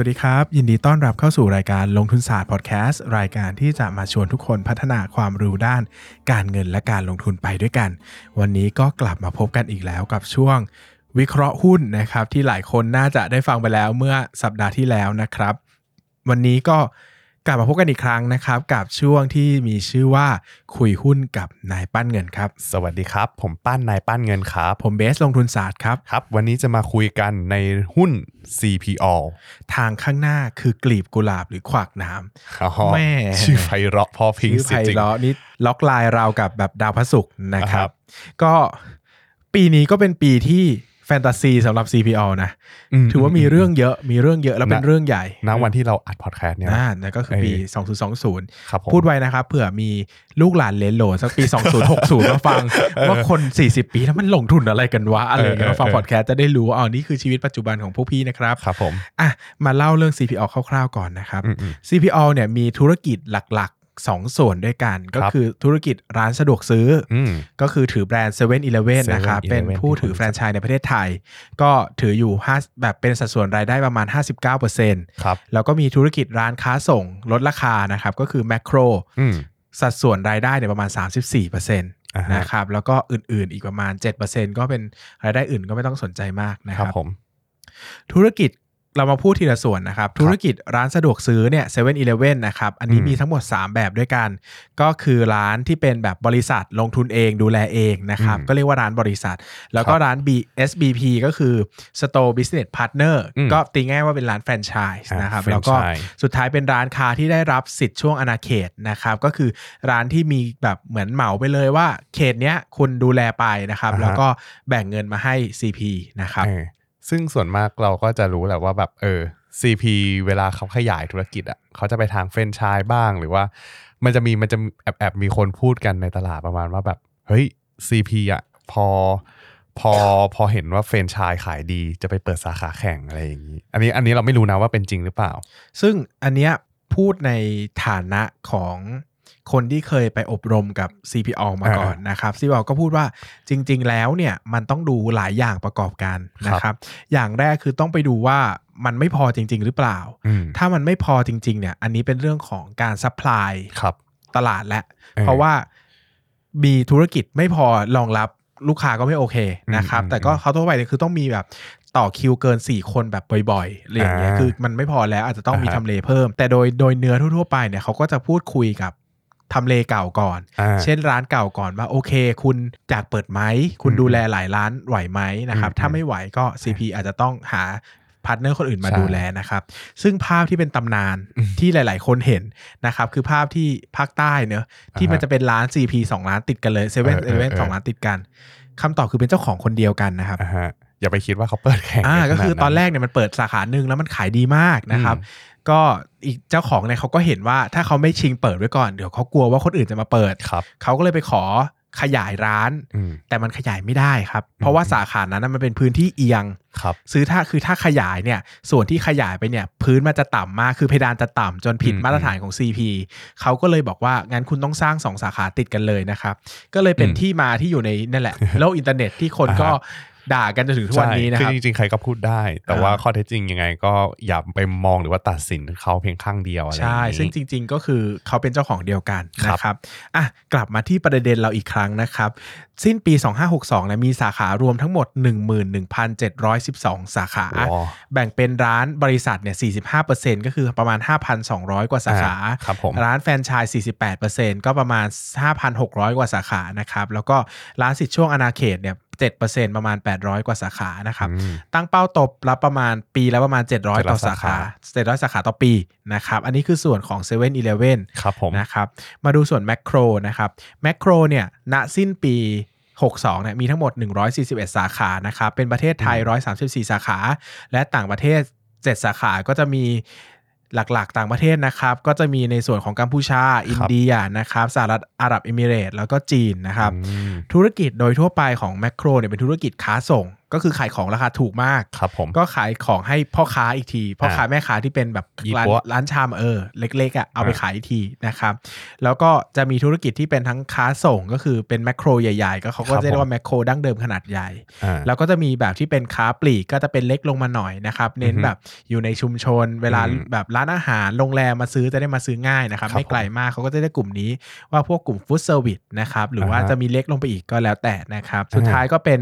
วัสดีครับ ยินดีต้อนรับเข้าสู่รายการลงทุนศาสตร์พอดแคสต์รายการที่จะมาชวนทุกคนพัฒนาความรู้ด้านการเงินและการลงทุนไปด้วยกัน วันนี้ก็กลับมาพบกันอีกแล้วกับช่วงวิเคราะห์หุ้นนะครับ ที่หลายคนน่าจะได้ฟังไปแล้วเมื่อสัปดาห์ที่แล้วนะครับ วันนี้ก็ กลับมาพบกันอีกครั้งนะครับ กับช่วงที่มีชื่อว่าคุยหุ้นกับนายปั้นเงินครับ สวัสดีครับ ผมปั้นนายปั้นเงินครับ ผมเบสลงทุนศาสตร์ครับครับ วันนี้จะมาคุยกันในหุ้น CPO ทางข้างหน้าคือกลีบกุหลาบหรือขวากหน้ำอ๋อแม่ชื่อไพเราะพอพริงชื่อสิไพจริงเราะนี่ล็อกไลน์เรากับแบบดาวพระศุกร์นะครัครับบก็ปีนี้ก็เป็นปีที่ แฟนตาซีสำหรับ CPO นะถือว่ามีเรื่องเยอะมีเรื่องเยอะแล้วเป็นณเรื่องใหญ่ณวันที่เราอัดพอดแคสต์เนี่ยอ่านั่นก็คือปีเออ2020ครับผมพูดไว้นะครับเผื่อมีลูกหลานเลนโหลสักปี 2060 มาฟัง ว่าคน 40 ปีแล้วมันลงทุนอะไรกันวะอะไรอย่างเงี้ยเออมาฟังเออพอดแคสต์จะได้รู้ว่าอ๋อนี่คือชีวิตปัจจุบันของพวกพี่นะครับครับผมอะมาเล่าเรื่อง CPO คร่าวๆก่อนนะครับอืมอืม CPO เนี่ยมีธุรกิจหลักๆ 2 ส่วนด้วยกันก็ครับคือธุรกิจร้านสะดวกซื้อออืมก็คือถือแบรนด์7 e เ e ่ e อนะครับ 7-Eleven เป็นผู้ถือแฟรนไชส์ในประเทศไทย ก็ถืออยู่5แบบเป็นสัดส่วนรายได้ประมาณ 59%ครับแล้วก็มีธุรกิจร้านค้าส่งลดราคานะครับ ก็คือแมคโครอืมสัดส่วนรายได้เนี่ยประมาณ 34%อ่าฮะนะครับแล้วก็อื่นๆอีกประมาณ 7%ก็เป็นรายได้อื่นก็ไม่ต้องสนใจมากนะคครัรับบผมธุรกิจ เรามาพูดทีละส่วนนะครับ ธุรกิจร้านสะดวกซื้อเนี่ยเซเว่นอีเลฟเว่นนะครับ อันนี้อืมมีทั้งหมด 3 แบบด้วยกัน ก็คือร้านที่เป็นแบบบริษัทลงทุนเองดูแลเองนะครับอืมก็เรียกว่าร้านบริษัท แล้วก็ครับร้าน B SBP ก็คือ Store Business Partner อืมก็ตีง่ายว่าเป็นร้านแฟรนไชส์อ่านะครับแฟรนไชส์แล้วก็สุดท้ายเป็นร้านค้าที่ได้รับสิทธิ์ช่วงอนาเขตนะครับ ก็คือร้านที่มีแบบเหมือนเหมาไปเลยว่าเขตเนี้ยคุณดูแลไปนะครับอ่าฮะแล้วก็แบ่งเงินมาให้ CP นะครับเออ ซึ่งส่วนมากเราก็จะรู้แหละว่าแบบเออ CP เวลาเขาขยายธุรกิจอะเขาจะไปทางเฟรนไชส์บ้างหรือว่า มันจะมีมันจะแอบแอบมีคนพูดกันในตลาดประมาณว่าแบบเฮ้ย CP อะพอพอพอเห็นว่าเฟรนไชส์ขายดีจะไปเปิดสาขาแข่งอะไรอย่างนี้อันนี้อันนี้เราไม่รู้นะว่าเป็นจริงหรือเปล่า ซึ่งอันเนี้ยพูดในฐานะของ คนที่เคยไปอบรมกับ CPALL มาก่อนนะครับ CPALL ก็พูดว่าจริง ๆ แล้วเนี่ยมันต้องดูหลายอย่างประกอบกันนะครับ อย่างแรกคือต้องไปดูว่ามันไม่พอจริง ๆ หรือเปล่าอืมถ้ามันไม่พอจริง ๆ เนี่ย อันนี้เป็นเรื่องของการ supply ครับตลาดและเออเพราะว่ามีธุรกิจไม่พอรองรับลูกค้าก็ไม่โอเคนะครับอืมแต่ก็เขาทั่วไปเนี่ยคือต้องมีแบบต่อคิวเกิน 4 คนแบบบ่อยๆอะไรอย่างเงี้ยอ่าคือมันไม่พอแล้วอาจจะต้องมีอ่าฮะทำเลเพิ่ม แต่โดยโดยเนื้อทั่วๆไปเนี่ยเขาก็จะพูดคุยกับ ทำเลเก่าก่อนอ่าเช่นร้านเก่าก่อนว่าโอเค คุณอยากเปิดไหม คุณอืมดูแลหลายร้านไหวไหมนะครับอืมถ้าไม่ไหวก็ CP อาจจะต้องหา partner คนอื่นมาใช่ดูแลนะครับ ซึ่งภาพที่เป็นตำนานอืมที่หลาย ๆ คนเห็นนะครับ คือภาพที่ภาคใต้เนอะที่มันอ่าฮะจะเป็นร้าน CP สองร้านติดกันเลยเซเว่นเออเซเว่นเออสองร้านติดกันคำตอบคือเป็นเจ้าของคนเดียวกันนะครับอ่าฮะอย่าไปคิดว่าเขาเปิดแข่งอ่ากันก็คือขาดตอนแรกเนี่ยมันเปิดสาขาหนึ่งแล้วมันขายดีมากนะครับอืม ก็อีกเจ้าของเนี่ยเขาก็เห็นว่าถ้าเขาไม่ชิงเปิดไว้ก่อนเดี๋ยวเขากลัวว่าคนอื่นจะมาเปิดครับเขาก็เลยไปขอขยายร้านอืมแต่มันขยายไม่ได้ครับ เพราะว่าสาขานั้นนะมันเป็นพื้นที่เอียงครับซื้อถ้าคือถ้าขยายเนี่ย ส่วนที่ขยายไปเนี่ย พื้นมันจะต่ำมากคือเพดานจะต่ำจนผิดอืมมาตรฐานของ CP เขาก็เลยบอกว่า งั้นคุณต้องสร้างสองสาขาติดกันเลยนะครับ ก็เลยเป็นอืมที่มาที่อยู่ในนั่นแหละโลกอินเทอร์เน็ตที่คนอ่าฮะก็ ด่ากันจนถึงทุกวันนี้นะคืคอรับจริงๆ ใครก็พูดได้ แต่อ่าว่าข้อเท็จจริงยังไงก็อย่าไปมองหรือว่าตัดสินเขาเพียงข้างเดียวอะไรอย่าใช่งนี้ซึ่งจริง ๆ ก็คือเขาเป็นเจ้าของเดียวกันครับนะครับอะกลับมาที่ประเด็นเราอีกครั้งนะครับ สิ้นปี 2562เนี่ยมีสาขารวมทั้งหมด 11,712 สาขาอ๋อแบ่งเป็นร้านบริษัทเนี่ย45%ก็คือประมาณ 5,200 กว่าสาขาอ่าครับผมร้านแฟรนไชส์48%ก็ประมาณ 5,600 กว่าสาขานะครับแล้วก็ร้านสิทธิช่วงอนาเขตเนี่ย 7%ประมาณ 800 กว่าสาขานะครับอืมตั้งเป้าตบรับประมาณปีละประมาณ 700 ต่อสาขา 700 สาขาต่อปีนะครับ อันนี้คือส่วนของ7 e เ e ่ e อครับผมนะครับ มาดูส่วนแมคโครนะครับแมคโครเนี่ยณสิ้นปี 62เนี่ยมีทั้งหมด 141 สาขานะครับ เป็นประเทศไทย 134 สาขา และต่างประเทศ 7 สาขาก็จะมี หลักๆ ต่างประเทศนะครับ ก็จะมีในส่วนของกัมพูชา อินเดียนะครับสหรัฐอาหรับเอมิเรตส์แล้วก็จีนนะครับอืมธุรกิจโดยทั่วไปของแมคโครเนี่ยเป็นธุรกิจค้าส่ง ก็คือขายของราคาถูกมากครับผมก็ขายของให้พ่อค้าอีกทีพ่อค้าแม่ค้าที่เป็นแบบยี่ร้านปั๊วร้านชามเออเล็กๆอะเอาไปอ่าขายอีกทีนะครับแล้วก็จะมีธุรกิจที่เป็นทั้งค้าส่งก็คือเป็นแมคโครใหญ่ๆ ก็เขาก็ครับจะเรียกผมว่าแมคโครดั้งเดิมขนาดใหญ่อ่าแล้วก็จะมีแบบที่เป็นค้าปลีกก็จะเป็นเล็กลงมาหน่อยนะครับเน้นอือฮึแบบอยู่ในชุมชน เวลาอืมแบบร้านอาหารโรงแรมมาซื้อจะได้มาซื้อง่ายนะครับครับไม่ไกลมากเขาก็จะได้กลุ่มนี้ว่าพวกกลุ่มฟู้ดเซอร์วิสนะครับหรือว่าอ่าฮะจะมีเล็กลงไปอีกก็แล้วแต่นะครับสุดท้ายก็เป็น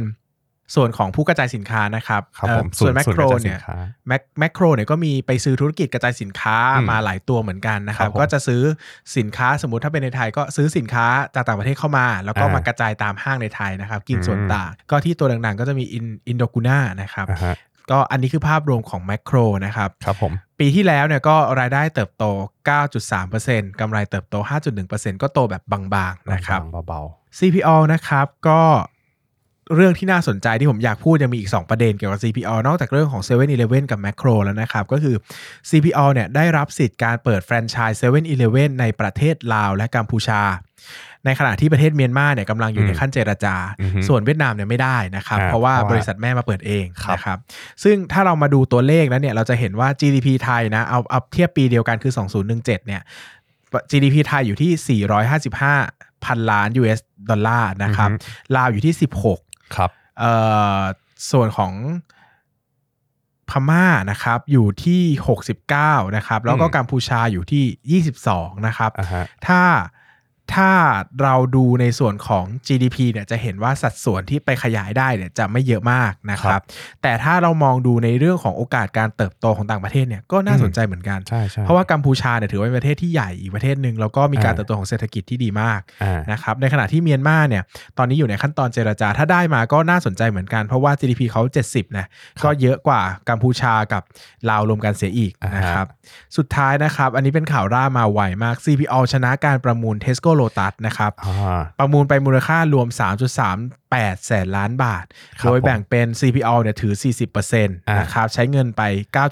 ส่วนของผู้กระจายสินค้านะครับครับเอ่อผมส่วนแมคศูโครกะจาเนี่ยสิค้าแมคแมคโครเนี่ยก็มีไปซื้อธุรกิจกระจายสินค้าอืมมาหลายตัวเหมือนกันนะครับครับผมก็จะซื้อสินค้าสมมติถ้าเป็นในไทยก็ซื้อสินค้าจากต่างประเทศเข้ามา แล้วก็อ่ามมากระจายตามห้างในไทยนะครับ กินอืมส่วนต่างก็ที่ตัวดังๆ ก็จะมีอินอินโดกูน่านะครับอ่าฮะก็อันนี้คือภาพรวมของแมคโครนะครับครับผมปีที่แล้วเนี่ยก็รายได้เติบโต 9.3%กำไรเติบโต 5.1%ก็โตแบบบางๆนะครับเบา CPO นะครับก็ เรื่องที่น่าสนใจที่ผมอยากพูดยังมีอีก 2 ประเด็นเกี่ยวกับ CPO นอกจากเรื่องของ7 e เ e ่ e อกับ Macro แล้วนะครับ ก็คือ CPO เนี่ยได้รับสิทธิ์การเปิดแฟรนไชส์7 e เ e ่ e ในประเทศลาวและกัมพูชา ในขณะที่ประเทศเมียนมาเนี่ยกำลังอยู่ในขั้นเจรจาอือฮึส่วนเวียดนามเนี่ยไม่ได้นะครับอ่าเพราะว่าเพราะว่าบริษัทแม่มาเปิดเองครับนะครับซึ่งถ้าเรามาดูตัวเลขแล้วเนี่ยเราจะเห็นว่า GDP ไทยนะเอาเอาเทียบปีเดียวกันคือ 2017เนี่ย GDP ไทยอยู่ที่ 455พันล้าน US ดอลลาร์นะครับอือฮึลาวอยู่ที่ 16 ครับเอ่อส่วนของพม่านะครับอยู่ที่ 69 นะครับ แล้วก็อืมกัมพูชาอยู่ที่ 22 นะครับอ่าฮะถ้า ถ้าเราดูในส่วนของ GDP เนี่ยจะเห็นว่าสัดส่วนที่ไปขยายได้เนี่ยจะไม่เยอะมากนะคครัรับบแต่ถ้าเรามองดูในเรื่องของโอกาสการเติบโตของต่างประเทศเนี่ยก็น่าอืมสนใจเหมือนกันใช่ใช่เพราะว่ากัมพูชาเนี่ยถือว่าเป็นประเทศที่ใหญ่อีกประเทศหนึ่งแล้วก็มีการอ่าเติบโตของเศรษฐกิจที่ดีมากอ่านะครับ ในขณะที่เมียนมาเนี่ยตอนนี้อยู่ในขั้นตอนเจรจา ถ้าได้มาก็น่าสนใจเหมือนกันเพราะว่า GDP เขา 70นะก็เยอะกว่ากัมพูชากับลาวรวมกันเสียอีกอ่าฮะนะครับ สุดท้ายนะครับ อันนี้เป็นข่าวร่ามาไวมาก CPO ชนะการประมูล Tesco Lotus นะครับอ่าประมูลไปมูลค่ารวม 3.38 แสนล้านบาทครับโดยแบ่งเป็น CPO เนี่ยถือ 40%นอ่านะครับใช้เงินไป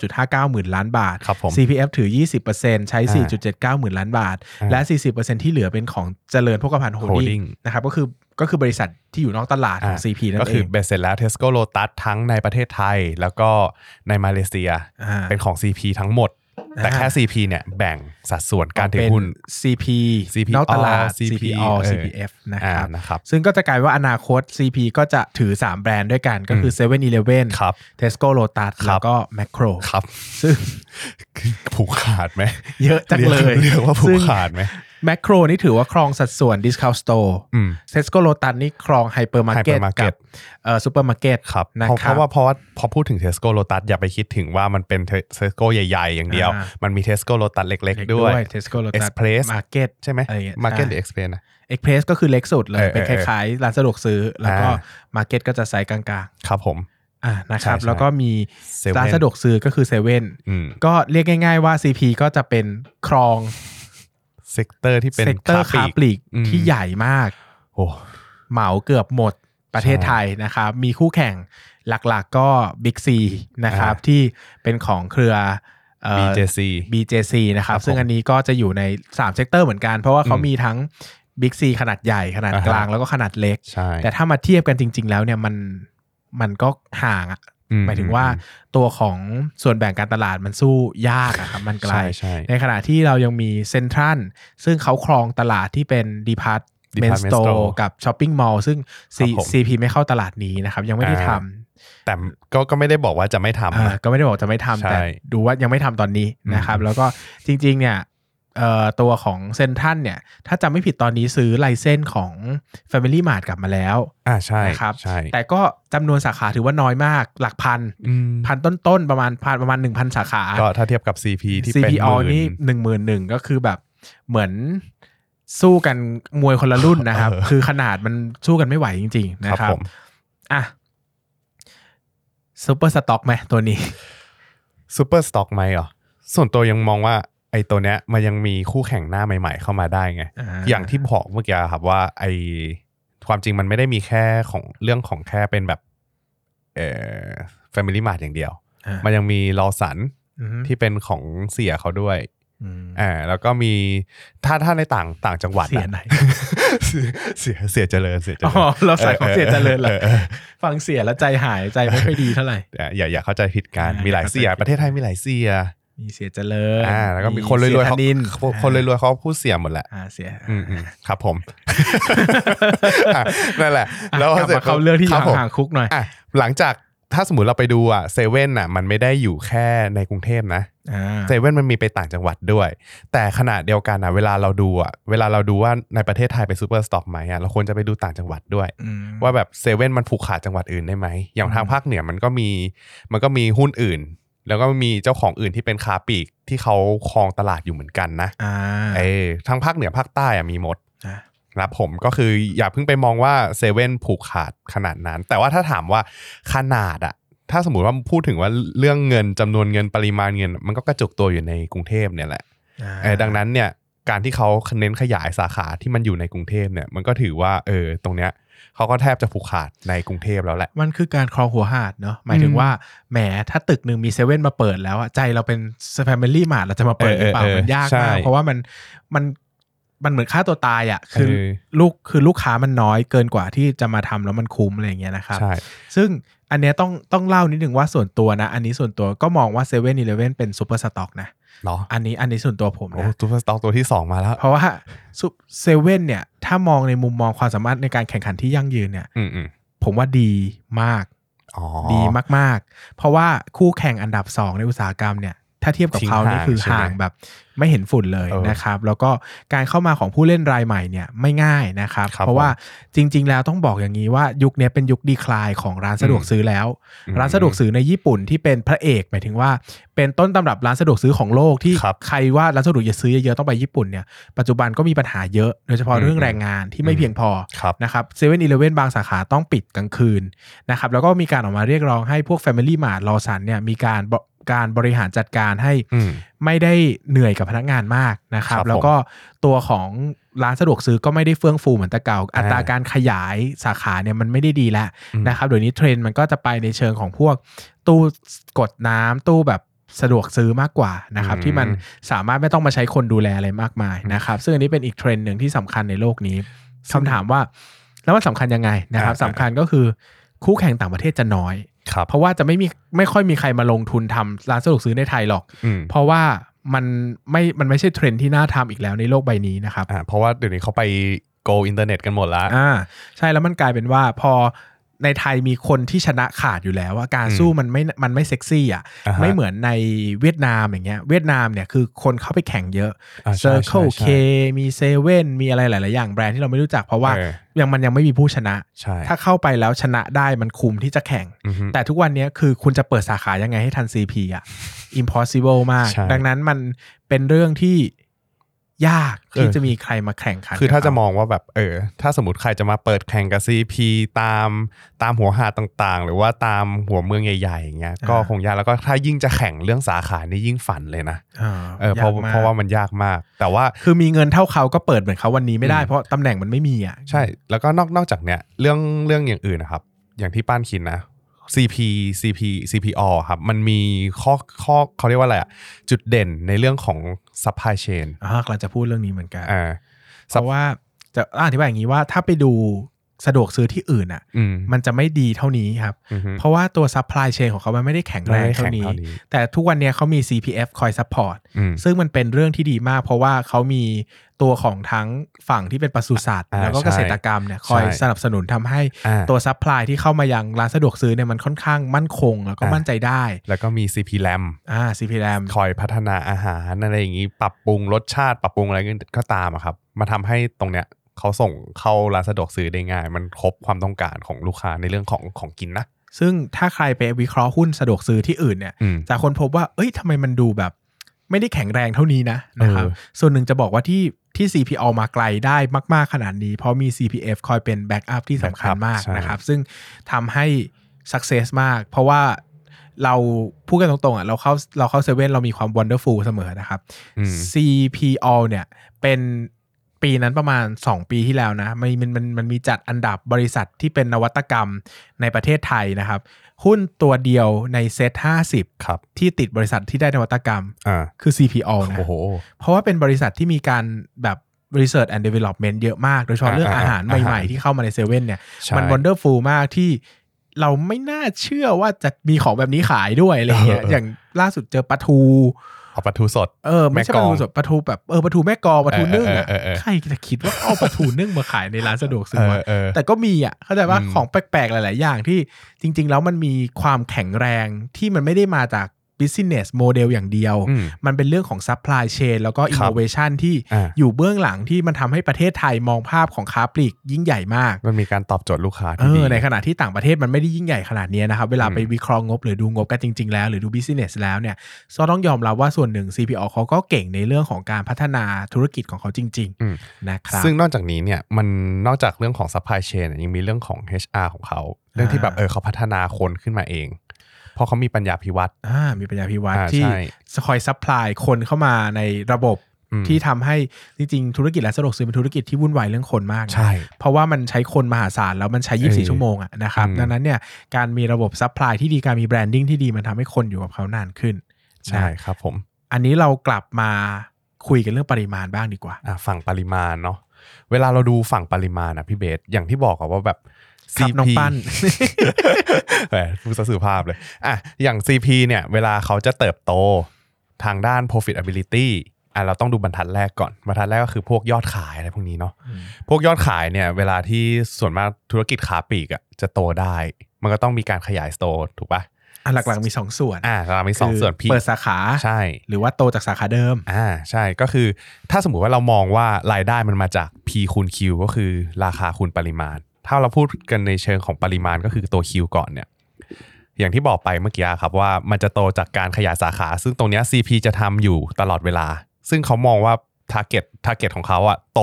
9.59 หมื่นล้านบาทครับผม CPF ถือ 20%ใช้อ่า4.79 หมื่นล้านบาทอ่าและ 40%ที่เหลือเป็นของเจริญพกพันธ์โฮลดิ้ Holding งนะครับก็คือก็คือบริษัทที่อยู่นอกตลาดของอ่า CP นั่นก็เอคืองเบสเสร็จแล้ว Tesco Lotus ทั้งในประเทศไทย แล้วก็ในมาเลเซียอ่าเป็นของ CP ทั้งหมด แต่แค่อ่า CP เนี่ยแบ่งสัดส่วนการถือเป็นหุ้น CP CP นอกตลาด CP CPO เออ CPF นะคอ่ารับนะครับ ซึ่งก็จะกลายว่าอนาคต CP ก็จะถือ 3 แบรนด์ด้วยกันก็คือ7 e เ e ่ e ครับ Tesco Lotus ครับแล้วก็ Macro ครับ ซึ่งผูกขาดไหมเยอะจังเลยเรียกว่าผูซึ่กงขาดไหม Macro นี่ถือว่าครองสัดส่วน Discount Store อืม Tesco Lotus นี่ครอง Hypermarket Hypermarket กับเอ่อ Supermarket ครับนะเพราะคเพรับราะว่าเพราะว่าพอพูดถึง Tesco Lotus อย่าไปคิดถึงว่ามันเป็น Tesco ใหญ่ๆ อย่างเดียวอ่ามันมี Tesco Lotus เล็กเล็ก ๆ ด้วย Tesco Lotus Express Market ใช่ไหมอะไรอย่างเงี้ย Market ใช่หรือ Express นะ Express ก็คือเล็กสุดเลยเออเป็นคเออเออล้ายๆร้านสะดวกซื้อ แล้วก็อ่า Market ก็จะไซส์กลางครับผมๆอ่านะครับใช่ใช่แล้วก็มีเซเว่นร้านสะดวกซื้อก็คือเซเว่นอืมก็เรียกง่าย ๆว่า CP ก็จะเป็นครอง sector ที่เป็น sector ค้าปลีกอืมที่ใหญ่มากโอ้เหมาเกือบหมดประเทศใช่ไทยนะครับ มีคู่แข่งหลักๆก็ Big C นะครับอ่าที่เป็นของเครือเอ่อ BJC BJC นะครับครับซึ่งผมอันนี้ก็จะอยู่ใน3 sector เหมือนกัน เพราะว่าเขาอืมมีทั้ง Big C ขนาดใหญ่ขนาดอ่าฮะกลางแล้วก็ขนาดเล็กใช่แต่ถ้ามาเทียบกันจริง ๆ แล้วเนี่ยมันมันก็ห่างอะอื หมายถึงว่าตัวของส่วนแบ่งการตลาดมันสู้ยากอะครับมันไกลใช่ใช่ในขณะที่เรายังมีเซ็นทรัลซึ่งเขาครองตลาดที่เป็น departเมน Department สโต Store กับช้อปปิ้งมอลล์ซึ่ง C ครับผม CP ไม่เข้าตลาดนี้นะครับ ยังไม่ได้ทอ่าแต่ก็ก็ไม่ได้บอกว่าจะไม่ำทำอ่านะก็ไม่ได้บอกจะไม่ทำใช่แต่ดูว่ายังไม่ทำตอนนี้นะครับอืมแล้วก็จริง ๆ เนี่ยเอ่อ ตัวของเซ็นทรัลเนี่ย ถ้าจำไม่ผิดตอนนี้ซื้อไลเซนส์ของ Family Mart กลับมาแล้วอ่าใช่นะครับใช่แต่ก็จำนวนสาขาถือว่าน้อยมากหลักพันอืมพันต้นๆ ประมาณพันประมาณ 1,000 สาขา ก็ถ้าเทียบกับ CP ที่เป็น CPO หมื่นนี่หนึ่งหมื่นหนึ่งก็คือแบบเหมือนสู้กันมวยคนละรุ่นนะครับเออคือขนาดมันสู้กันไม่ไหวจริง ๆ นะครับครับผมอะ super stock ไหมตัวนี้ super stock ไหมเหรอส่วนตัวยังมองว่า ไอ้ตัวเนี้ยมันยังมีคู่แข่งหน้าใหม่ ๆ เข้ามาได้ไงอ่าอย่างที่บอกเมื่อกี้ครับว่าไอความจริงมันไม่ได้มีแค่ของเรื่องของแค่เป็นแบบเอ่อ Family Mart อย่างเดียวอ่ามันยังมีลอสันอือฮึที่เป็นของเสียเขาด้วยอืมอ่าแล้วก็มีถ้าถ้าในต่างต่างจังหวัดเสียอะไหนเสียเสียเจริญเสียเจอ๋ริอญเราใส่ของเสียเจริญเหรอออออฟังเสียแล้วใจหายใจไม่ค่อยดีเท่าไหร่อย่าอย่าอย่าเข้าใจผิดกันอ่ามีหลายเสียเข้าใจผิดประเทศไทยมีหลายเสีย มีเสียเจริญอ่าแล้วก็มีคนรวยๆเสีเขาธนินคนรวยๆเขาพูดเสียหมดแหละอ่าเสียอืมอืมครับผมอะนั่นแหละ แล้วกลับมาเข้าเรื่องที่อยู่ครับผมห่างๆคุกหน่อยอะหลังจากถ้าสมมติเราไปดูอะเซเว่นอะมันไม่ได้อยู่แค่ในกรุงเทพนะอ่าเซเว่นมันมีไปต่างจังหวัดด้วย แต่ขณะเดียวกันอะเวลาเราดูอะเวลาเราดูว่าในประเทศไทยเป็น super stock ไหมอะเราควรจะไปดูต่างจังหวัดด้วยอืมว่าแบบเซเว่นมันผูกขาดจังหวัดอื่นได้ไหมอย่างทางภาคเหนือมันก็มีมันก็มีหุ้นอื่น แล้วก็มีเจ้าของอื่นที่เป็นค้าปลีกที่เขาครองตลาดอยู่เหมือนกันนะอ่าเออทางภาคเหนือภาคใต้อะมีหมดอ่าครับผมก็คืออย่าเพิ่งไปมองว่าเซเว่นผูกขาดขนาดนั้น แต่ว่าถ้าถามว่าขนาดอะถ้าสมมติว่าพูดถึงว่าเรื่องเงินจำนวนเงินปริมาณเงิน มันก็กระจุกตัวอยู่ในกรุงเทพเนี่ยแหละอ่าเออดังนั้นเนี่ยการที่เขาเน้นขยายสาขาที่มันอยู่ในกรุงเทพเนี่ยมันก็ถือว่าเออตรงเนี้ย เขาก็แทบจะผูกขาดในกรุงเทพแล้วแหละ มันคือการครองหัวหาดเนาะหมายถึงอืมว่าแหมถ้าตึกหนึ่งมีเซเว่นมาเปิดแล้วอะใจเราเป็น Family Mart เราจะมาเปิดหรือเปล่าเออเออมันยากใช่มากเพราะว่ามันมันมันเหมือนฆ่าตัวตายอะคือเออลูกคือลูกค้ามันน้อยเกินกว่าที่จะมาทำแล้วมันคุ้มอะไรอย่างเงี้ยนะครับใช่ซึ่งอันเนี้ยต้องต้องเล่านิดนึงว่าส่วนตัวนะ อันนี้ส่วนตัวก็มองว่าเซเว่นอีเลเว่นเป็น super stock นะ เนาะอันนี้อันนี้ส่วนตัวผมโอ้นะ super stock ตัวที่สองมาแล้ว เพราะว่าเซเว่นเนี่ย ถ้ามองในมุมมองความสามารถในการแข่งขันที่ยั่งยืนเนี่ยอืมอืมผมว่าดีมากอ๋อดีมาก ๆ เพราะว่าคู่แข่งอันดับ 2 ในอุตสาหกรรมเนี่ย ถ้าเทียบกับทิ้งเขานี่ห่างคือใช่ไหมห่างแบบไม่เห็นฝุ่นเลยเออนะครับ แล้วก็การเข้ามาของผู้เล่นรายใหม่เนี่ยไม่ง่ายนะครับครับ เพราะว่าจริง ๆ แล้วต้องบอกอย่างนี้ว่ายุคนี้เป็นยุคดีคลายของร้านสะดวกซื้อแล้วอืมร้านสะดวกซื้อในญี่ปุ่นที่เป็นพระเอกหมายถึงว่า เป็นต้นตำรับร้านสะดวกซื้อของโลกที่ครับใครว่าร้านสะดวกจะซื้อเยอะๆต้องไปญี่ปุ่นเนี่ยปัจจุบันก็มีปัญหาเยอะโดยเฉพาะอืมเรื่องแรงงานที่ไม่เพียงพอครับนะครับเซเว่นอีเลเว่นบางสาขาต้องปิดกลางคืนนะครับแล้วก็มีการออกมาเรียกร้องให้พวก Family Mart Lawson เนี่ยมีการบ การบริหารจัดการให้อืมไม่ได้เหนื่อยกับพนักงานมากนะครับครับ แล้วก็ตัวของร้านสะดวกซื้อก็ไม่ได้เฟื่องฟูเหมือนแต่เก่า อัตราอ่าการขยายสาขาเนี่ยมันไม่ได้ดีแล้วอืมนะครับเดี๋ยวนี้เทรนด์มันก็จะไปในเชิงของพวกตู้กดน้ำตู้แบบสะดวกซื้อมากกว่านะครับอืมที่มันสามารถไม่ต้องมาใช้คนดูแลอะไรมากมายนะครับ ซึ่งอันนี้เป็นอีกเทรนด์หนึ่งที่สำคัญในโลกนี้คำถามว่าแล้วมันสำคัญยังไงนะครับอ่าสำคัญก็คือคู่แข่งต่างประเทศจะน้อยครับ เพราะว่าจะไม่มีไม่ค่อยมีใครมาลงทุนทำร้านสะดวกซื้อในไทยหรอกอืมเพราะว่ามันไม่มันไม่ใช่เทรนด์ที่น่าทำอีกแล้วในโลกใบนี้นะครับอ่าเพราะว่าเดี๋ยวนี้เขาไป go อินเทอร์เน็ตกันหมดแล้วอ่าใช่แล้วมันกลายเป็นว่าพอ ในไทยมีคนที่ชนะขาดอยู่แล้วว่าการอืมสู้มันไม่มันไม่เซ็กซี่อะอ่าฮะไม่เหมือนในเวียดนามอย่างเงี้ยเวียดนามเนี่ยคือคนเข้าไปแข่งเยอะอ่าใช่ Circle ใช่ K มีเซเว่นมีอะไรหลาย ๆ อย่างแบรนด์ที่เราไม่รู้จักเพราะว่าเออยังมันยังไม่มีผู้ชนะใช่ถ้าเข้าไปแล้วชนะได้มันคุมที่จะแข่งอือฮึแต่ทุกวันนี้คือคุณจะเปิดสาขายังไงให้ทัน CP อะ impossible มากใช่ดังนั้นมันเป็นเรื่องที่ ยากที่เออจะมีใครมาแข่งขัน คือถ้ากับจะเขมองว่าแบบเออ ถ้าสมมติใครจะมาเปิดแข่งกับ CP ตามตามหัวหาดต่างๆ หรือว่าตามหัวเมืองใหญ่ๆอย่างเงี้ยก็คงยากแล้วก็ถ้ายิ่งจะแข่งเรื่องสาขานี่ยิ่งฝันเลยนะอ่าเออเพราะยกมกเพราะว่ามันยากมาก แต่ว่าคือมีเงินเท่าเขาก็เปิดเหมือนเขาวันนี้ไม่ได้อืมเพราะตำแหน่งมันไม่มีอะใช่ แล้วก็นอกนอกจากเนี้ยเรื่องเรื่องอย่างอื่นนะครับ อย่างที่ป้านคิดนะ CP CP CPO ครับ มันมีข้อข้อเขาเรียกว่าอะไรอะจุดเด่นในเรื่องของ supply chain อ่ากำลังจะพูดเรื่องนี้เหมือนกันอ่าเพราะว่าจะอธิบายอย่างนี้ว่าถ้าไปดู สะดวกซื้อที่อื่นอะอืมมันจะไม่ดีเท่านี้ครับอือฮึเพราะว่าตัว supply chain ของเขามันไม่ได้แข็งแรงเท่านี้ไม่ได้แข็งเท่านี้แต่ทุกวันเนี้ยเขามี CPF คอย support อืมซึ่งมันเป็นเรื่องที่ดีมาก เพราะว่าเขามีตัวของทั้งฝั่งที่เป็นปศุสัตว์อ่าแล้วก็ใช่เกษตรกรรมเนี่ยคอยใช่สนับสนุนทำให้อ่าตัว supply ที่เข้ามายังร้านสะดวกซื้อเนี่ยมันค่อนข้างมั่นคง แล้วก็อ่ามั่มั่นใจได้ แล้วก็มี CP RAM อ่า CPRAM คอยพัฒนาอาหารอะไรอย่างนี้ปรับปรุงรสชาติปรับปรุงอะไรก็ตามอะครับ มาทำให้ตรงเนี้ย เขาส่งเข้าร้านสะดวกซื้อได้ง่าย มันครบความต้องการของลูกค้าในเรื่องของของกินนะ ซึ่งถ้าใครไปวิเคราะห์หุ้นสะดวกซื้อที่อื่นเนี่ยอืมจะค้นพบว่าเอ้ยทำไมมันดูแบบ ไม่ได้แข็งแรงเท่านี้นะนะครับเออส่วนหนึ่งจะบอกว่าที่ที่ CPALL มาไกลได้มาก ๆ ขนาดนี้ เพราะมี CPF คอยเป็น backup ที่สำคัญ backup มากใช่นะครับ ซึ่งทำให้ success มาก เพราะว่าเราพูดกันตรงๆอะเราเข้าเราเข้าเซเว่นเรามีความ wonderful เสมอนะครับอืม CPALL เนี่ยเป็น ปีนั้นประมาณ 2 ปีที่แล้วนะมันมันมันมันมีจัดอันดับบริษัทที่เป็นนวัตกรรมในประเทศไทยนะครับ หุ้นตัวเดียวในเซ็ต50ครับที่ติดบริษัทที่ได้นวัตกรรมอ่าคือ CPO นะโอ้โหเพราะว่าเป็นบริษัทที่มีการแบบ research and development เยอะมาก โดยเฉพาะเรื่องอ่าอาหารอ่าใหม่ๆ ที่เข้ามาในเซเว่นเนี่ยใช่มัน wonderful มากที่เราไม่น่าเชื่อว่าจะมีของแบบนี้ขายด้วยอะไรเงี้ยเออเอออย่างล่าสุดเจอปลาทู เอาปลาทูสด เออไม่ใช่แม่ปกลาลองทูสดปลาทูแบบเออปลาทูแม่กลองปลาทูนึ่งอะเออเออเออเออใครจะคิดว่าเอาปลาทูนึ่งมาขายในร้านสะดวกซื้เอออวะเออแต่ก็มีอะเข้าใจว่าอืมของแปลกๆหลาย ๆ อย่างที่จริง ๆ แล้วมันมีความแข็งแรงที่มันไม่ได้มาจาก business model อย่างเดียวอืมมันเป็นเรื่องของ supply chain แล้วก็ครับ innovation ที่อ่าอยู่เบื้องหลังที่มันทำให้ประเทศไทยมองภาพของค้าปลีกยิ่งใหญ่มาก มันมีการตอบโจทย์ลูกค้าเอที่ดีอในขณะที่ต่างประเทศมันไม่ได้ยิ่งใหญ่ขนาดนี้นะครับ เวลาอืมไปวิเคราะห์งบหรือดูงบกันจริง ๆ แล้ว หรือดู business แล้วเนี่ยก็ต้องยอมรับว่าส่วนหนึ่ง CPO เขาก็เก่งในเรื่องของการพัฒนาธุรกิจของเขาจริงอืมๆนะครับซึ่งนอกจากนี้เนี่ยมันนอกจากเรื่องของ supply chain อะยังมีเรื่องของ HR ของเขาเรื่องที่แบบอ่าเออเขาพัฒนาคนขึ้นมาเอง เพราะเขามีปัญญาภิวัฒน์อ่ามีปัญญาพิวัตรอ่าที่ใช่คอย supply คนเข้ามาในระบบอืมที่ทำให้จริงๆธุรกิจร้านสะดวกซื้อเป็นธุรกิจที่วุ่นวายเรื่องคนมากนะใช่เพราะว่ามันใช้คนมหาศาลแล้วมันใช้เออ24 ชั่วโมงอะนะครับอืมดังนั้นเนี่ยการมีระบบ supply ที่ดีการมี branding ที่ดีมันทำให้คนอยู่กับเขานานขึ้น ใช่นะครับผม อันนี้เรากลับมาคุยกันเรื่องปริมาณบ้างดีกว่าอะฝั่งปริมาณเนาะเวลาเราดูฝั่งปริมาณอะพี่เบสอย่างที่บอกอะว่าแบบ ครับน้องปั้นแหมพูดซะสื่อภาพเลยอะอย่าง CP เนี่ย เวลาเขาจะเติบโตทางด้าน profitability อะเราต้องดูบรรทัดแรกก่อน บรรทัดแรกก็คือพวกยอดขายอะไรพวกนี้เนาะพวกยอดขายเนี่ย เวลาที่ส่วนมากธุรกิจขาปลีกอะจะโตได้ มันก็ต้องมีการขยายสโตร์ถูกปะอันหลักๆมี 2 ส่วน อ่าเรามีสองคือส่วนพี่เปิดสาขาใช่ หรือว่าโตจากสาขาเดิม อ่าใช่ก็คือถ้าสมมุติว่าเรามองว่ารายได้มันมาจาก P คูณ Q ก็คือราคาคูณปริมาณ ถ้าเราพูดกันในเชิงของปริมาณก็คือตัว Q ก่อนเนี่ย อย่างที่บอกไปเมื่อกี้ครับว่ามันจะโตจากการขยายสาขา ซึ่งตรงเนี้ย CP จะทำอยู่ตลอดเวลา ซึ่งเขามองว่า target target ของเขาอะโต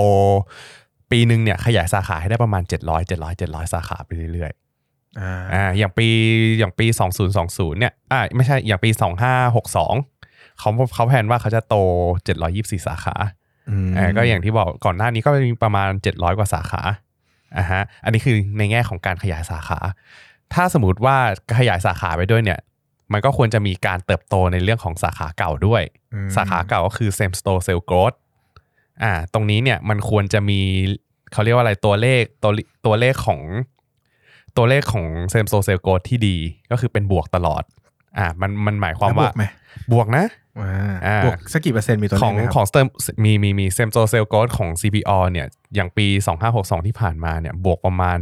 ปีหนึ่งเนี่ยขยายสาขาให้ได้ประมาณ 700 700 700 สาขาไปเรื่อยๆอ่าอ่าอย่างปีอย่างปี 2020 เนี่ยอ่าไม่ใช่อย่างปี 2562เขาเขาแผนว่าเขาจะโต 724 สาขาอืมอ่าก็อย่างที่บอกก่อนหน้านี้ก็มีประมาณ 700 กว่าสาขา อ่าฮะอันนี้คือในแง่ของการขยายสาขา ถ้าสมมติว่าขยายสาขาไปด้วยเนี่ย มันก็ควรจะมีการเติบโตในเรื่องของสาขาเก่าด้วยอืมสาขาเก่าก็คือ same store sale growth อ่า ตรงนี้เนี่ยมันควรจะมีเขาเรียกว่าอะไรตัวเลขตัวตัวเลขของตัวเลขของ same store sale growth ที่ดีก็คือเป็นบวกตลอดอ่ามันมันหมายความแล้วบว่าวกไหมบวกนะอ่าอ่า บวกสักกี่เปอร์เซ็นต์มีตัวขเลอขงไหมครับของ stem มีมีมี same store sale growth ของ CPO เนี่ยอย่างปี 2562 ที่ผ่านมาเนี่ยบวกประมาณ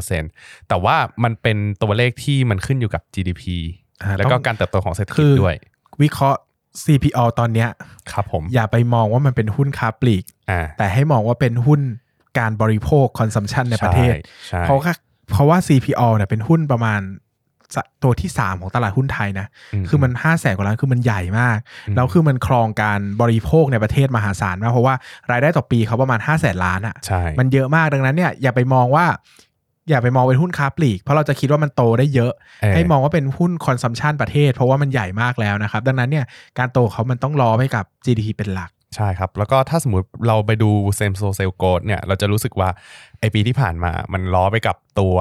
1.7%แต่ว่ามันเป็นตัวเลขที่มันขึ้นอยู่กับ GDP อ่าแล้วก็ต้องการเติบโตของเศรษฐคืกิจอด้วย วิเคราะห์ CPO ตอนเนี้ยครับผมอย่าไปมองว่ามันเป็นหุ้นค้าปลีกอ่าแต่ให้มองว่าเป็นหุ้นการบริโภค consumption ในประเทศใช่เพราะว่าเพราะว่า CPALL เนี่ยเป็นหุ้นประมาณสะ ตัวที่ 3 ของตลาดหุ้นไทยนะ คือมัน5้าแสนกว่าล้านคือมันใหญ่มากอืมแล้วคือมันครองการบริโภคในประเทศมหาศาลมาก เพราะว่ารายได้ต่อปีเขาประมาณ5้าแสนล้านอะใช่มันเยอะมากดังนั้นเนี่ยอย่าไปมองว่าอย่าไปมองเป็นหุ้นค้าปลีก เพราะเราจะคิดว่ามันโตได้เยอะเออให้มองว่าเป็นหุ้น consumption ประเทศ เพราะว่ามันใหญ่มากแล้วนะครับ ดังนั้นเนี่ยการโตเขามันต้องรอไปกับ GDP เป็นหลักใช่ครับ แล้วก็ถ้าสมมติเราไปดู same store sale growth เนี่ย เราจะรู้สึกว่า ไอปีที่ผ่านมามันล้อไปกับตัว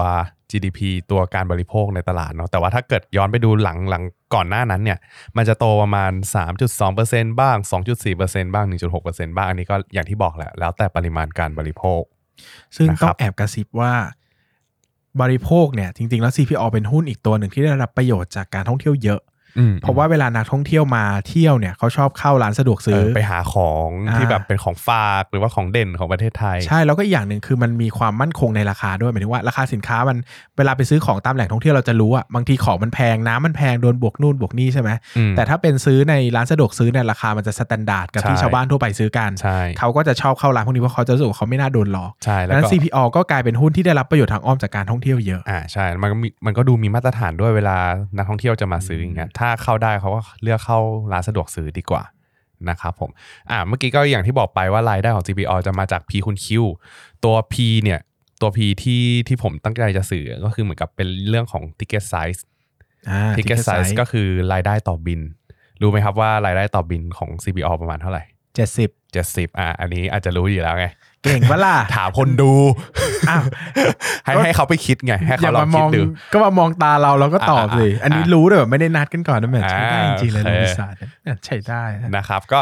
GDP ตัวการบริโภคในตลาดเนาะแต่ว่าถ้าเกิดย้อนไปดูหลังหลังก่อนหน้านั้นเนี่ยมันจะโตประมาณ 3.2%บ้าง 2.4%บ้าง 1.6%บ้าง อันนี้ก็อย่างที่บอกแหละแล้วแต่ปริมาณการบริโภค ซึ่งนะครับต้องแอบกระซิบว่าบริโภคเนี่ยจริงๆแล้ว CPO เป็นหุ้นอีกตัวหนึ่งที่ได้รับประโยชน์จากการท่องเที่ยวเยอะอืม เพราะว่าเวลานักท่องเที่ยวมาเที่ยวเนี่ยเขาชอบเข้าร้านสะดวกเอซื้ออไปหาของอ่าที่แบบเป็นของฝากหรือว่าของเด่นของประเทศไทย ใช่แล้วก็อีกอย่างหนึ่งคือมันมีความมั่นคงในราคาด้วยหมายถึงว่าราคาสินค้ามันเวลาไปซื้อของตามแหล่งท่องเที่ยวเราจะรู้อะบางทีของมันแพงน้ำมันแพงโดนบวกนู่นบวกนี่ใช่ไหมอืมแต่ถ้าเป็นซื้อในร้านสะดวกซื้อเนี่ยราคามันจะ standard กับที่ใช่ชาวบ้านทั่วไปซื้อกันใช่เขาก็จะชอบเข้าร้านพวกนี้เพราะเขาจะรู้สึกว่าเขาไม่น่าโดนหลอกใช่ดัแล้วดังนั้นก็ CPALL ก็กลายเป็นหุ้นที่ได้รับประโยชน์ทางอ้อมจากการท่องเที่ยวเยอะอ่าใช่มันก็มีมันก็ดูมีมาตรฐานด้วยเวลานักท่องเที่ยวจะมาซื้ออย่างเงี้ยถ้าเข้าได้เขาก็เลือกเข้าร้านสะดวกซื้อดีกว่านะครับผมอ่าเมื่อกี้ก็อย่างที่บอกไปว่ารายได้ของ GPO จะมาจาก P คูณ Q ตัว P เนี่ยตัว P ที่ที่ผมตั้งใจจะสื่อก็คือเหมือนกับเป็นเรื่องของ ticket size อ่า ticket size ก็คือรายได้ต่อบิน รู้ไหมครับว่ารายได้ต่อบินของ CPO ประมาณเท่าไหร่เจ็ดสิบ70อ่าอันนี้อาจจะรู้อยู่แล้วไง เก่งปะล่ะถามคนดูอ้าวให้ให้เขาไปคิดไง ให้อเขาย่าลอมางมคิดองดูก็มามองตาเราเราก็ตอบสิอ่าอ่าอันนี้รู้เลยแบบไม่ได้นัดกันก่อนนะแมทใช้ได้อ่าจริงๆเลยโอเคบริษัทเนี่ยใช้ได้นะนะครับ ก็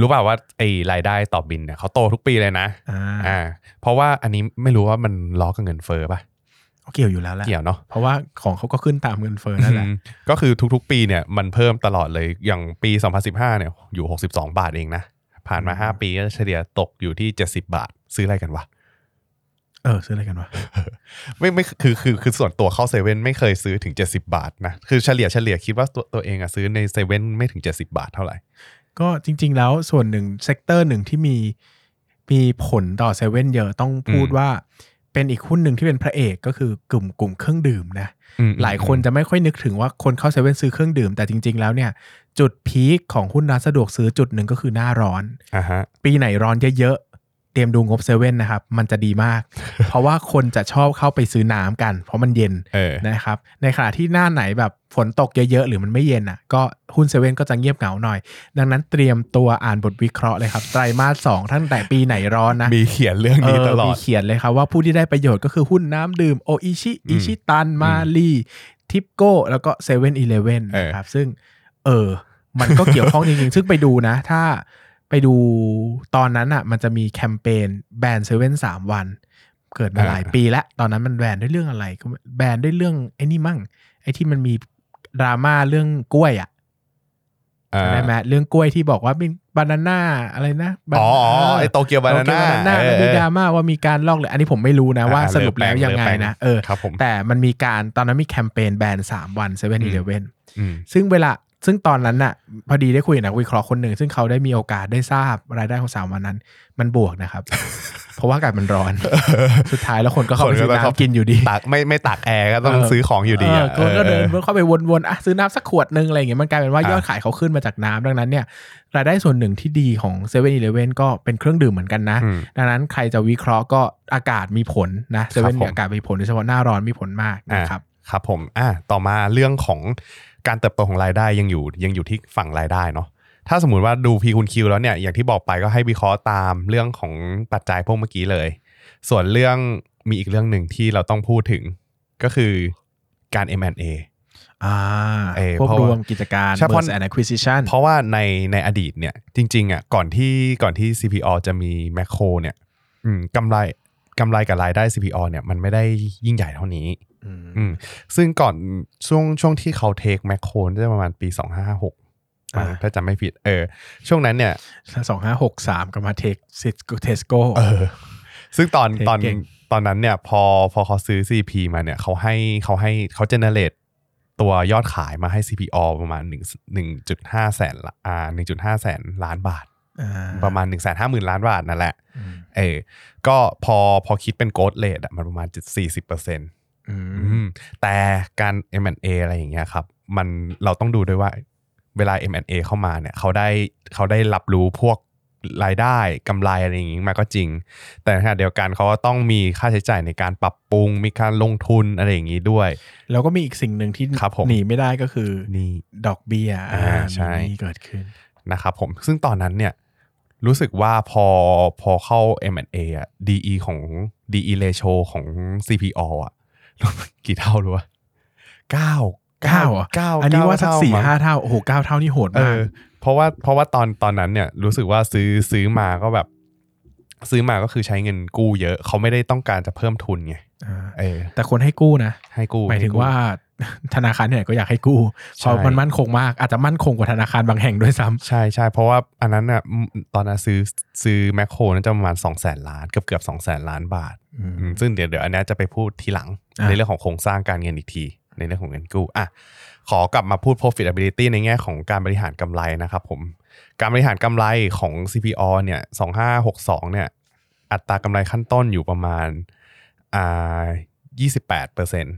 รู้เปล่าว่าไอ้รายได้ต่อบินเนี่ยเขาโตทุกปีเลยนะอ่าอ่าเพราะว่าอันนี้ไม่รู้ว่ามันล้อกับเงินเฟ้อป่ะเกี่ยวอยู่แล้วแหละเกี่ยวเนาะเพราะว่าของเขาก็ขึ้นตามเงินเฟ้อนั่นแหละอืมก็คือทุกๆ ปีเนี่ยมันเพิ่มตลอดเลยอย่างปี 2015เนี่ยอยู่ 62 บาทเองนะ ผ่านมาอืม5ปีก็เฉลี่ยตกอยู่ที่ 70 บาท ซื้ออะไรกันวะเออซื้ออะไรกันวะไม่ไม่คือคือคือส่วนตัวเข้าเซเว่นไม่เคยซื้อถึง 70 บาทนะ คือเฉลี่ยเฉลี่ยคิดว่าตัวตัวเองอะซื้อในเซเว่นไม่ถึง 70 บาทเท่าไหร่ ก็จริง ๆ แล้วส่วนหนึ่ง sector หนึ่งที่มีมีผลต่อเซเว่นเยอะต้องพูดอืมว่าเป็นอีกหุ้นหนึ่งที่เป็นพระเอกก็คือกลุ่มกลุ่มเครื่องดื่มนะอืม หลายคนจะไม่ค่อยนึกถึงว่าคนเข้าเซเว่นซื้อเครื่องดื่ม แต่จริง ๆ แล้วเนี่ย จุดพีคของหุ้นร้านสะดวกซื้อจุดหนึ่งก็คือหน้าร้อนอ่าฮะปีไหนร้อนเยอะๆเตรียมดูงบเซเว่นนะครับ มันจะดีมาก เพราะว่าคนจะชอบเข้าไปซื้อน้ำกัน เพราะมันเย็นเออนะครับ ในขณะที่หน้าไหนแบบฝนตกเยอะๆ หรือมันไม่เย็นอะ ก็หุ้นเซเว่นก็จะเงียบเหงาหน่อย ดังนั้นเตรียมตัวอ่านบทวิเคราะห์เลยครับ ไตรมาสสองตั้งแต่ปีไหนร้อนนะ มีเขียนเรื่องนี้ตลอมีดเขียนเลยครับว่าผู้ที่ได้ประโยชน์ก็คือหุ้นน้ำดื่มโออิชิอืมอิชิตันมาลีทิปโก้แล้วก็เซเว่นอีเลเว่นเออนะครับซึ่งเออมันก็เกี่ยวข้องจริงๆซึ่งไปดูนะ ถ้า ไปดูตอนนั้นอะ มันจะมีแคมเปญแบนเซเว่นสามวัน เกิดมาหลายปีแล้ว ตอนนั้นมันแบนด้วยเรื่องอะไรก็แบนด้วยเรื่องไอ้นี่มั่ง ไอ้ที่มันมีดราม่าเรื่องกล้วยอะอ่าได้ไหมเรื่องกล้วยที่บอกว่าเป็น banana อะไรนะอ๋ออ๋อไอโตเกียว banana โอเค banana มันมีดราม่าว่ามีการลอกเลยอันนี้ผมไม่รู้นะว่าอ่าสรุปแล้วยังไงเลิกแปลงนะเออครับผมแต่มันมีการตอนนั้นมีแคมเปญแบนสามวันเซเว่นอือีมเลเว่นอืมซึ่งเวลา ซึ่งตอนนั้นน่ะพอดีได้คุยกับนักวิเคราะห์คนหนึ่ง ซึ่งเขาได้มีโอกาสได้ทราบรายได้ของสามวันนั้น มันบวกนะครับ เพราะว่าอากาศมันร้อน สุดท้ายแล้วคนก็เข้าไปซื้อคนก็เข้าน้ำกินอยู่ดีตากไม่ไม่ตากแอร์ก็ต้องเออซื้อของอยู่ดีเออะอคนก็เดินออเข้าไปวนๆอะซื้อน้ำสักขวดนึงอะไรอย่างเงี้ยมันกลายเป็นว่าอะยอดขายเขาขึ้นมาจากน้ำดังนั้นเนี่ยรายได้ส่วนหนึ่งที่ดีของ7 e เ e ่ e อก็เป็นเครื่องดื่มเหมือนกันนะอืมดังนั้นใครจะวิเคราะห์ก็อากาศมีผลนะเซครัเว่บนผมอากาศมีผลโดยเฉพาะหน้าร้อนมีผลมากอ่านะครับครับผมอะต่อมาเรื่องของ การเติบโตของรายได้ยังอยู่ยังอยู่ที่ฝั่งรายได้เนาะถ้าสมมติว่าดู P คูณ Q แล้วเนี่ยอย่างที่บอกไปก็ให้วิเคราะห์ตามเรื่องของปัจจัยพวกเมื่อกี้เลย ส่วนเรื่องมีอีกเรื่องหนึ่งที่เราต้องพูดถึงก็คือการ M&A อ่าเออพวกเพราะรว่าวมกิจการใช่เพราะ merge and acquisition เพราะว่าในในอดีตเนี่ยจริงๆอะก่อนที่ก่อนที่ CPO จะมีแมคโครเนี่ยอืมกำไร กำไรกับรายได้ CPO เนี่ยมันไม่ได้ยิ่งใหญ่เท่านี้อืมอืมซึ่งก่อนช่วงช่วงที่เขา take แมคโครน่าจะประมาณปี 2 5 5 6อ่าถ้าจำไม่ผิดเออ ช่วงนั้นเนี่ยสองห้าหกสามก็มา take เทสโก้เออ ซึ่งตอน take ตอนเก่งตอนนั้นเนี่ยพอพอเขาซื้อ CP มาเนี่ยเขาให้เขาให้เขา generate ตัวยอดขายมาให้ CPALL ประมาณ 1 1.5 แสนละอ่า1.5 แสนล้านบาทอ่า ประมาณ1 5 0 0 0 0ล้านบาทนั่นแหละอืมเออก็พอพอคิดเป็นโกดเลทอะมันประมาณ40เปอร์เซ็นต์อืมอืมแต่การ M&A อะไรอย่างเงี้ยครับ มันเราต้องดูด้วยว่าเวลา M&A เข้ามาเนี่ยเขาได้เขาได้รับรู้พวกรายได้กำไรอะไรอย่างงี้มาก็จริง แต่ในขณะเดียวกันเขาก็ต้องมีค่าใช้จ่ายในการปรับปรุง มีการลงทุนอะไรอย่างงี้ด้วย แล้วก็มีอีกสิ่งหนึ่งที่ครับผมหนีไม่ได้ก็คือนี่ดอกเบี้ยอ่าใช่มีเกิดขึ้นนะครับผมซึ่งตอนนั้นเนี่ย รู้สึกว่าพอพอเข้า M&A อะ DE ของ DE ratio ของ CPO อะกี่เท่ารู้ปะเก้าเก้าเหรอเก้าอันนี้ว่าสักเท่สี่มั้งห้าเท่าโอ้โหเก้าเท่านี่โหดเอมากอเพราะว่าเพราะว่าตอนตอนนั้นเนี่ยรู้สึกว่าซื้อซื้อมาก็แบบ ซื้อมาก็คือใช้เงินกู้เยอะ เขาไม่ได้ต้องการจะเพิ่มทุนไงาเออแต่คนให้กู้นะ ให้กู้หมายถึงให้กู้ว่า ธนาคารเนี่ยก็อยากให้กู้เพใช่ราะมันมั่นคงมากอาจจะมั่นคงกว่าธนาคารบางแห่งด้วยซ้ำใช่ใช่เพราะว่าอันนั้นน่ะอืมตอนนั้นซื้อซื้อแมคโครน่าจะประมาณ2องแสนล้านเกือบเกือบสองแสนล้านบาทอืมอืมซึ่งเดี๋ยวเดี๋ยวอันเนี้ยจะไปพูดทีหลังอะในเรื่องของโครงสร้างการเงินอีกที ในเรื่องของเงินกู้อะขอกลับมาพูด profitability ในแง่ของการบริหารกำไรนะครับผม การบริหารกำไรของ CPO เนี่ย2562เนี่ย อัตรากำไรขั้นต้นอยู่ประมาณอ่า28เปอร์เซ็นต์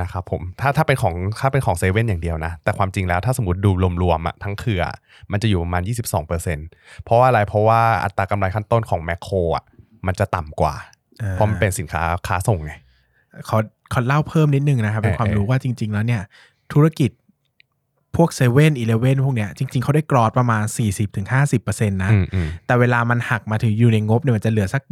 นะครับผมถ้าถ้าเป็นของถ้าเป็นของเซเว่นอย่างเดียวนะ แต่ความจริงแล้วถ้าสมมติดูรวมๆอะทั้งเครืออะมันจะอยู่ประมาณ 22เปอร์เซ็นต์เพราะว่าอะไรเพราะว่าอัตรากำไรขั้นต้นของแมคโครอะมันจะต่ำกว่าอ่า เพราะมันเป็นสินค้าค้าส่งไงขอขอเล่าเพิ่มนิดนึงนะครับเป็นเออความเออรู้ว่าจริง ๆ แล้วเนี่ย ธุรกิจ พวกเซเว่นอีเลเว่นพวกเนี้ยจริง ๆเขาได้กรอดประมาณ 40-50%นะอืมอืมแต่เวลามันหักมาถึงอยู่ในงบเนี่ยมันจะเหลือสัก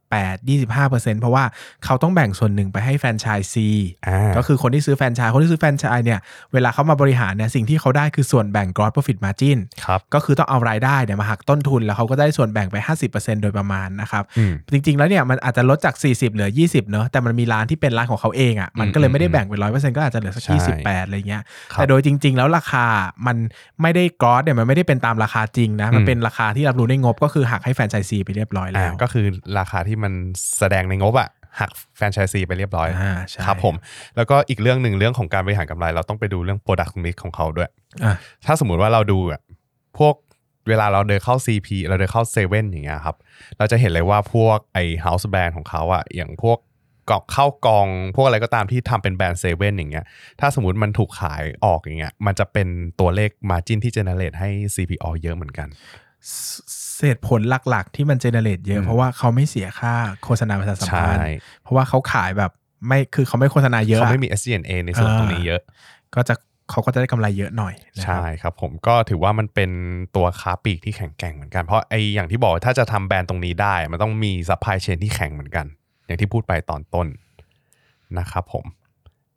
28 25%เพราะว่าเขาต้องแบ่งส่วนหนึ่งไปให้แฟรนไชส์ซีอ่าก็คือคนที่ซื้อแฟรนไชส์คนที่ซื้อแฟรนไชส์เนี่ยเวลาเขามาบริหารเนี่ยสิ่งที่เขาได้คือส่วนแบ่ง gross profit margin ครับก็คือต้องเอารายได้เนี่ยมาหักต้นทุนแล้วเขาก็ได้ส่วนแบ่งไป 50%โดยประมาณนะครับอืมจริง ๆ แล้วเนี่ยมันอาจจะลดจาก 40เหลือ 20เนอะแต่มันมีร้านที่เป็นร้านของเขาเองอะ่ะมันก็เลยไม่ได้แบ่งเป็นร้อยเปอร์เซ็นต์ก็อาจจะเหลือสักใช่28อะไรเงี้ยครับแต่โดยจริง ๆ แล้วราคามันไม่ได้กรอสเนี่ยมันไม่ได้เป็นตามราคาจริงนะ มันอืมเป็นราคาที่รับรู้ในงบก็คือหักให้แฟรนไชส์ซีไปเรียบร้อยอ่าแล้ว ก็คือราคาที่มันแสดงในงบอะหักแฟรนไชส์ซีไปเรียบร้อยอ่าใช่ครับผม แล้วก็อีกเรื่องหนึ่งเรื่องของการบริหารกำไร เราต้องไปดูเรื่อง Product Mix ของเขาด้วยอะถ้าสมมุติว่าเราดูอะพวกเวลาเราเดินเข้า CP เราเดินเข้าเซเว่นอย่างเงี้ยครับ เราจะเห็นเลยว่าพวกไอ้ House Brand ของเขาอะอย่างพวก กล่องเข้ากอง พวกอะไรก็ตามที่ทำเป็นแบรนด์เซเว่นอย่างเงี้ยถ้าสมมติมันถูกขายออกอย่างเงี้ยมันจะเป็นตัวเลข Margin ที่ generate ให้ CPO เยอะเหมือนกันเหตุผลหลักๆ ที่มัน generate เยอะอืมเพราะว่าเขาไม่เสียค่าโฆษณาประชาสัมพันธ์ใช่เพราะว่าเขาขายแบบไม่คือเขาไม่โฆษณาเยอะเขาอะไม่มี SG&A ในส่วนตรงนี้เยอะ ก็จะเขาก็จะได้กำไรเยอะหน่อยนะครับใช่ครับผมก็ถือว่ามันเป็นตัวค้าปลีกที่แข็งแกร่งเหมือนกัน เพราะไออย่างที่บอกว่าถ้าจะทำแบรนด์ตรงนี้ได้ มันต้องมี supply chain ที่แข็งเหมือนกัน อย่างที่พูดไปตอนต้นนะครับผม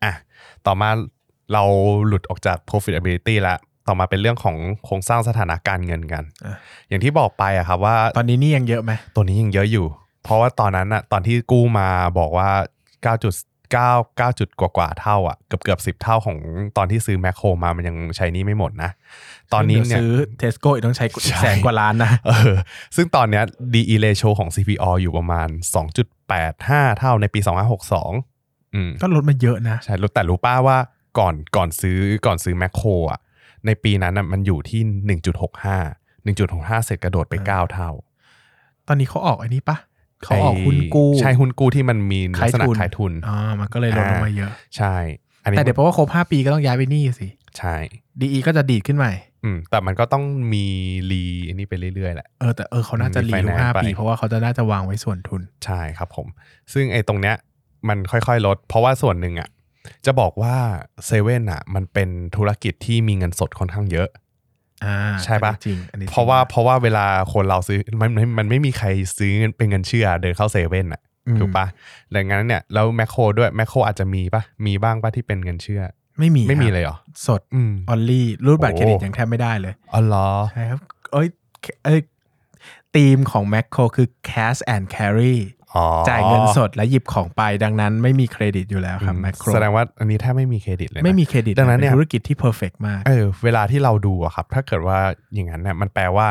อะต่อมาเราหลุดออกจาก profitability แล้วต่อมาเป็นเรื่องของโครงสร้างสถานะการเงินกันอะอย่างที่บอกไปอะครับว่าตอนนี้นี่ยังเยอะไหมตัวนี้ยังเยอะอยู่ เพราะว่าตอนนั้นอะตอนที่กู้มาบอกว่า 9.9 9จุดกว่าๆเท่าอะเกือบเกือบ10เท่าของตอนที่ซื้อแมคโครมามันยังใช้หนี่ไม่หมดนะ ตอนนี้ดี๋วเนี่ยซื้อเทสโก้ต้องใช้ใช่แสนกว่าล้านนะเออซึ่งตอนเนี้ย DE ratio ของ CPO อยู่ประมาณ 2.85 เท่าในปี 2562อืมก็ลดมาเยอะนะ ใช่รู้แต่รู้ป้าว่าก่อนก่อนซื้อก่อนซื้อแมคโครอะในปีนั้นน่ะมันอยู่ที่ 1.65 1.65 เสร็จกระโดดไป 9 เท่า ตอนนี้เขาออกไอ้นี้ปะ เขาออกหุ้นกู้ใช่หุ้นกู้ที่มันมีลักษณะขายทุนอ๋อมันก็เลยลดลงมาเยอะ ใช่อันนี้แต่เดี๋ยวเพราะว่าครบ5ปีก็ต้องย้ายไปนี่สิ ใช่ดีก็จะดีดขึ้นใหม่อืมแต่มันก็ต้องมีรีอันนี้ไปเรื่อยๆแหละเออแต่เออเขาน่าจะมีรีทุก finance ห้าไปปีเพราะว่าเขาจะน่าจะวางไว้ส่วนทุนใช่ครับผม ซึ่งไอ้ตรงเนี้ยมันค่อยๆลด เพราะว่าส่วนหนึ่งอะจะบอกว่าเซเว่นอะ มันเป็นธุรกิจที่มีเงินสดค่อนข้างเยอะ อ่าใช่ปะอันนี้จริงอันนี้จงเพราะว่าเพราะว่าเวลาคนเราซื้อมันมันมันไม่มีใครซื้อเป็นเงินเชื่อเดินเข้าเซเว่นอะอืมถูกปะดังนั้นเนี่ยแล้วแมคโครด้วยแมคโครอาจจะมีปะมีบ้างปะที่เป็นเงินเชื่อ ไม่มีไม่มีครับเลยเหรอ สดอืมออลลี่รูดบัตรโอ้เครดิตยังแทบไม่ได้เลยอ๋อเหรอใช่ครับเอ้ยเอ้ยธีมของ m a c โคคือ cash and carry อ๋อ จ่ายเงินสดและหยิบของไปดังนั้นไม่มีเครดิตอยู่แล้วครับอืม m a c โคแสดงว่าอันนี้แทบไม่มีเครดิตเลยนะไม่มีเครดิตดังนั้นเนี่ยป็ธุรกิจที่ perfect มากเออเวลาที่เราดูอะครับ ถ้าเกิดว่าอย่างนั้นเนี่ยมันแปลว่า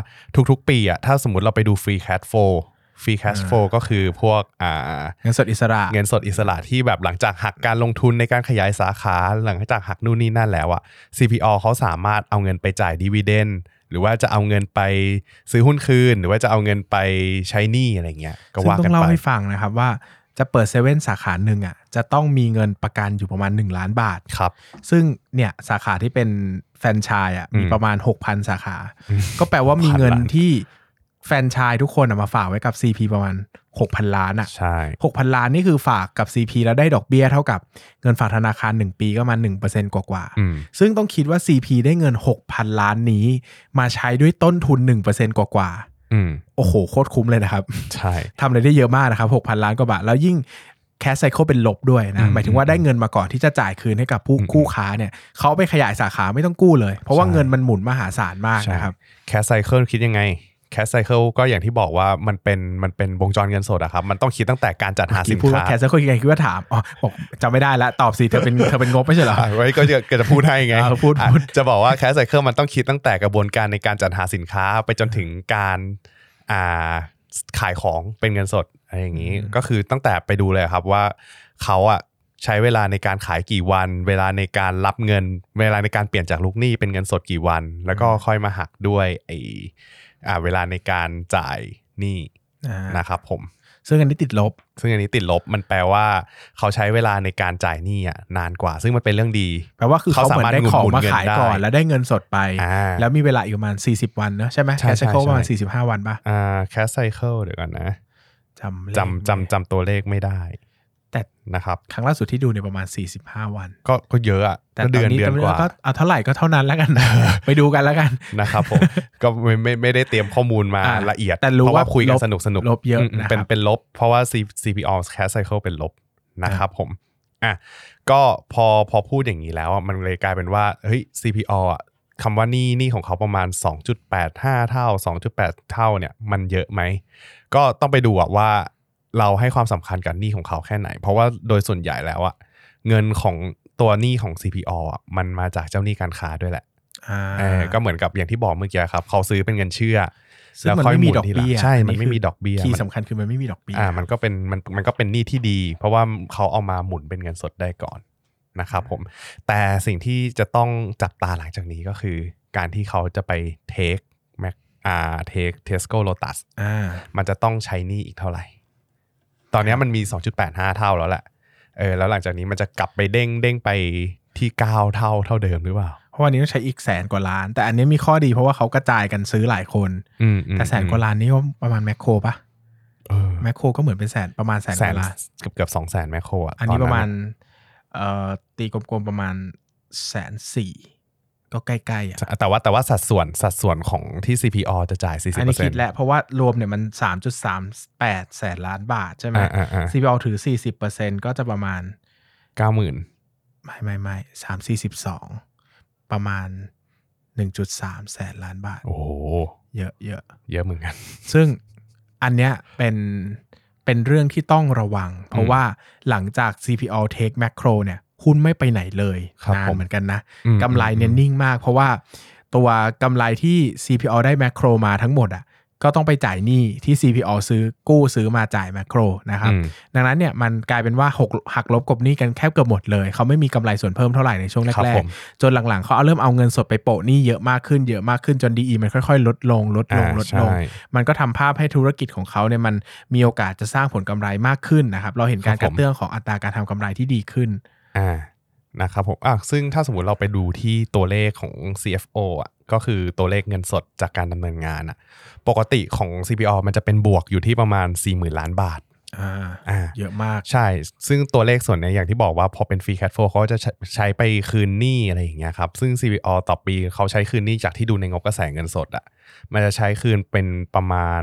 ทุกๆ ปีอะถ้าสมมติเราไปดู free cash flow free cash flow ก็คือพวกอ่าเงินสดอิสระ เงินสดอิสระที่แบบหลังจากหักการลงทุนในการขยายสาขาหลังจากหักนู่นนี่นั่นแล้วอะ CPO เขาสามารถเอาเงินไปจ่ายดีว i เดน หรือว่าจะเอาเงินไปซื้อหุ้นคืน หรือว่าจะเอาเงินไปใช้หนี้อะไรเงี้ยก็ซึ่งว่าต้อกันงเล่าไปให้ฟังนะครับว่าจะเปิดเซเว่นสาขาหนึ่งอะจะต้องมีเงินประกันอยู่ประมาณ 1 ล้านบาทครับ ซึ่งเนี่ยสาขาที่เป็นแฟรนไชส์อะมีอืมประมาณ 6,000 สาขา ก็แปลว่ามีเงิน6,000ล้านที่แฟรนไชส์ทุกคนอะมาฝากไว้กับ CP ประมาณ 6,000ล้านอะใช่6,000ล้านนี่คือฝากกับ CP แล้วได้ดอกเบี้ยเท่ากับเงินฝากธนาคาร 1 ปีก็มา1%กว่าๆอืมซึ่งต้องคิดว่า CP ได้เงิน 6,000 ล้านนี้ มาใช้ด้วยต้นทุน 1%กว่าๆอืมโอ้โห โคตรคุ้มเลยนะครับ ใช่ทำอะไรได้เยอะมากนะครับ 6,000 ล้านกว่าบาท แล้วยิ่ง cash cycle เป็นลบด้วยอืนะมหมายถึงว่าได้เงินมาก่อนที่จะจ่ายคืนให้กับผู้อืมคู่ค้าเนี่ยเขาเอาไปขยายสาขาไม่ต้องกู้เลย เพราะว่าใช่เงินมันหมุนมหาศาลมากใช่นะครับcash cycle คิดยังไง cash cycle ก็อย่างที่บอกว่ามันเป็นมันเป็นวงจรเงินสดอะครับ มันต้องคิดตั้งแต่การจัดหาสินพูดค้าว่า cash cycle ยังไงคิดว่าถามอ๋อบอกจำไม่ได้แล้วตอบสิเธอเป็นเธอเป็นงบไม่ใช่เหรออะไว้ก็จะก็จะพูดให้ไงเออพูดอะพูดจะบอกว่า cash cycle มันต้องคิดตั้งแต่กระบวนการในการจัดหาสินค้าไปจนถึงการอ่าขายของเป็นเงินสดอะไรอย่างนี้ก็คือตั้งแต่ไปดูเลยครับว่าเขาอะใช้เวลาในการขายกี่วัน เวลาในการรับเงิน เวลาในการเปลี่ยนจากลูกหนี้เป็นเงินสดกี่วัน แล้วก็ค่อยมาหักด้วยไออ่า เวลาในการจ่ายหนี้อ่านะครับผม ซึ่งอันนี้ติดลบ ซึ่งอันนี้ติดลบมันแปลว่า เขาใช้เวลาในการจ่ายหนี้อะนานกว่า ซึ่งมันเป็นเรื่องดี แปลว่าคือเขาเขาเหมือนได้สามารถของหมุนมาเงินขายได้ก่อน แล้วได้เงินสดไปอ่าแล้วมีเวลาอีกประมาณ 40 วันเนอะใช่ไหมใช่ cash cycle ใช่ประมาณใช่45 วันปะอ่า cash cycle เดี๋ยวก่อนนะจำเลขจำจำจำตัวเลขไม่ได้แต่ นะครับครั้งล่าสุดที่ดูในยประมาณ 45 วัน ก็ก็เยอะอะแต่ก็ตเดืออนนนี้เดือนกว่าก็เอาเท่าไหร่ก็เท่านั้นแล้วกันไปดูกันแล้วกันนะครับผมก็ไม่ไม่ไม่ได้เตรียมข้อมูลมาอ่าละเอียดแต่รู้เพราะว่าว่าคุยกันลบสนุกสนุกลบเยอะมนะครับเป็นเป็นลบ เพราะว่า C- CPO cash cycle เป็นลบนะครับผมอะก็พอพอพูดอย่างนี้แล้วอะมันเลยกลายเป็นว่าเฮ้ย CPO อะคำว่านี่นี่ของเขาประมาณ 2.85 เท่า 2.8 เท่าเนี่ยมันเยอะไหม ก็ต้องไปดูอะว่า เราให้ความสำคัญกับหนี้ของเขาแค่ไหน เพราะว่าโดยส่วนใหญ่แล้วอะเงินของตัวหนี้ของ CPO อะมันมาจากเจ้าหนี้การค้าด้วยแหละอ่าเออก็เหมือนกับอย่างที่บอกเมื่อกี้ครับ เขาซื้อเป็นเงินเชื่อซึ่งมันไม่มีดอกเบี้ยใช่อัมันไม่มีดอกเบี้ยที่มันสำคัญคือมันไม่มีดอกเบี้ยอ่ามันก็เป็นมันมันก็เป็นหนี้ที่ดี เพราะว่าเขาเอามาหมุนเป็นเงินสดได้ก่อนนะครับผม แต่สิ่งที่จะต้องจับตาหลังจากนี้ก็คือ การที่เขาจะไป take แมคอ่า take เทสโก้โลตัสอ่ามันจะต้องใช้หนี้อีกเท่าไหร่ ตอนนี้มันมี 2.85 เท่าแล้วแหละเออแล้วหลังจากนี้มันจะกลับไปเด้งเด้งไปที่ 9 เท่าเท่าเดิมหรือเปล่า เพราะวันนี้ต้องใช้อีกแสนกว่าล้าน แต่อันนี้มีข้อดีเพราะว่าเขากระจายกันซื้อหลายคนอืมอืมแต่แสนกว่าล้านนี่ก็ประมาณแมคโครปะเออแมคโครก็เหมือนเป็นแสนประมาณแสนแสนกนว่าล้านเกือบเกือบสองแสนแมคโครอะอันนี้ตประมาณเอ่อตีกลมๆประมาณแสนสี่ ก็ใกล้ๆอะแต่ว่าแต่ว่าสัดส่วนสัดส่วนของที่ CPO จะจ่าย 40%อันนี้คิดแล้วเพราะว่ารวมเนี่ยมันสามจุดสามแปดแสนล้านบาทใช่ไหมอ่าอ่าอ่า CPO ถือสี่สิบเปอร์เซ็นก็จะประมาณเก้าหมื่นไม่ไม่ไม่สามสี่สิบสองประมาณหนึ่งจุดสามแสนล้านบาท โอ้โหเยอะเยอะเยอะเหมือนกัน ซึ่งอันเนี้ยเป็นเป็นเรื่องที่ต้องระวัง เพราะว่าหลังจาก CPO take macro เนี่ย หุ้นไม่ไปไหนเลยครับนานผมเหมือนกันนะอืมกำไรเนี่ยอืมนิ่งมาก เพราะว่าตัวกำไรที่ CPO ได้ macro มาทั้งหมดอะก็ต้องไปจ่ายหนี้ที่ CPO ซื้อกู้ซื้อมาจ่าย macro นะครับอืมดังนั้นเนี่ยมันกลายเป็นว่าหกหักลบกบหนี้กันแคบเกือบหมดเลย เขาไม่มีกำไรส่วนเพิ่มเท่าไหร่ในช่วงครับแรผกมๆจนหลังๆ เขาเอาเริ่มเอาเงินสดไปโปะหนี้เยอะมากขึ้นเยอะมากขึ้นจน DE มันค่อยๆ ลดลง ลดลงอ่าลดลงใช่มันก็ทำภาพให้ธุรกิจของเขาเนี่ยมันมีโอกาสจะสร้างผลกำไรมากขึ้นนะครับ เราเห็นการคกรับระผมเตื้องของอัตราการทำกำไรที่ดีขึ้น อ่านะครับผมอะซึ่งถ้าสมมติเราไปดูที่ตัวเลขของ CFO อะก็คือตัวเลขเงินสดจากการดำเนินงานอะปกติของ CPO มันจะเป็นบวกอยู่ที่ประมาณ 40,000 ล้านบาทอ่าอ่าเยอะมากใช่ ซึ่งตัวเลขส่วนเนี้ยอย่างที่บอกว่าพอเป็นฟรีแคทโฟเขาจะใช้ใช้ไปคืนหนี้อะไรอย่างเงี้ยครับ ซึ่ง CPO ต่อปีเขาใช้คืนหนี้จากที่ดูในงบกระแสเงินสดอะมันจะใช้คืนเป็นประมาณ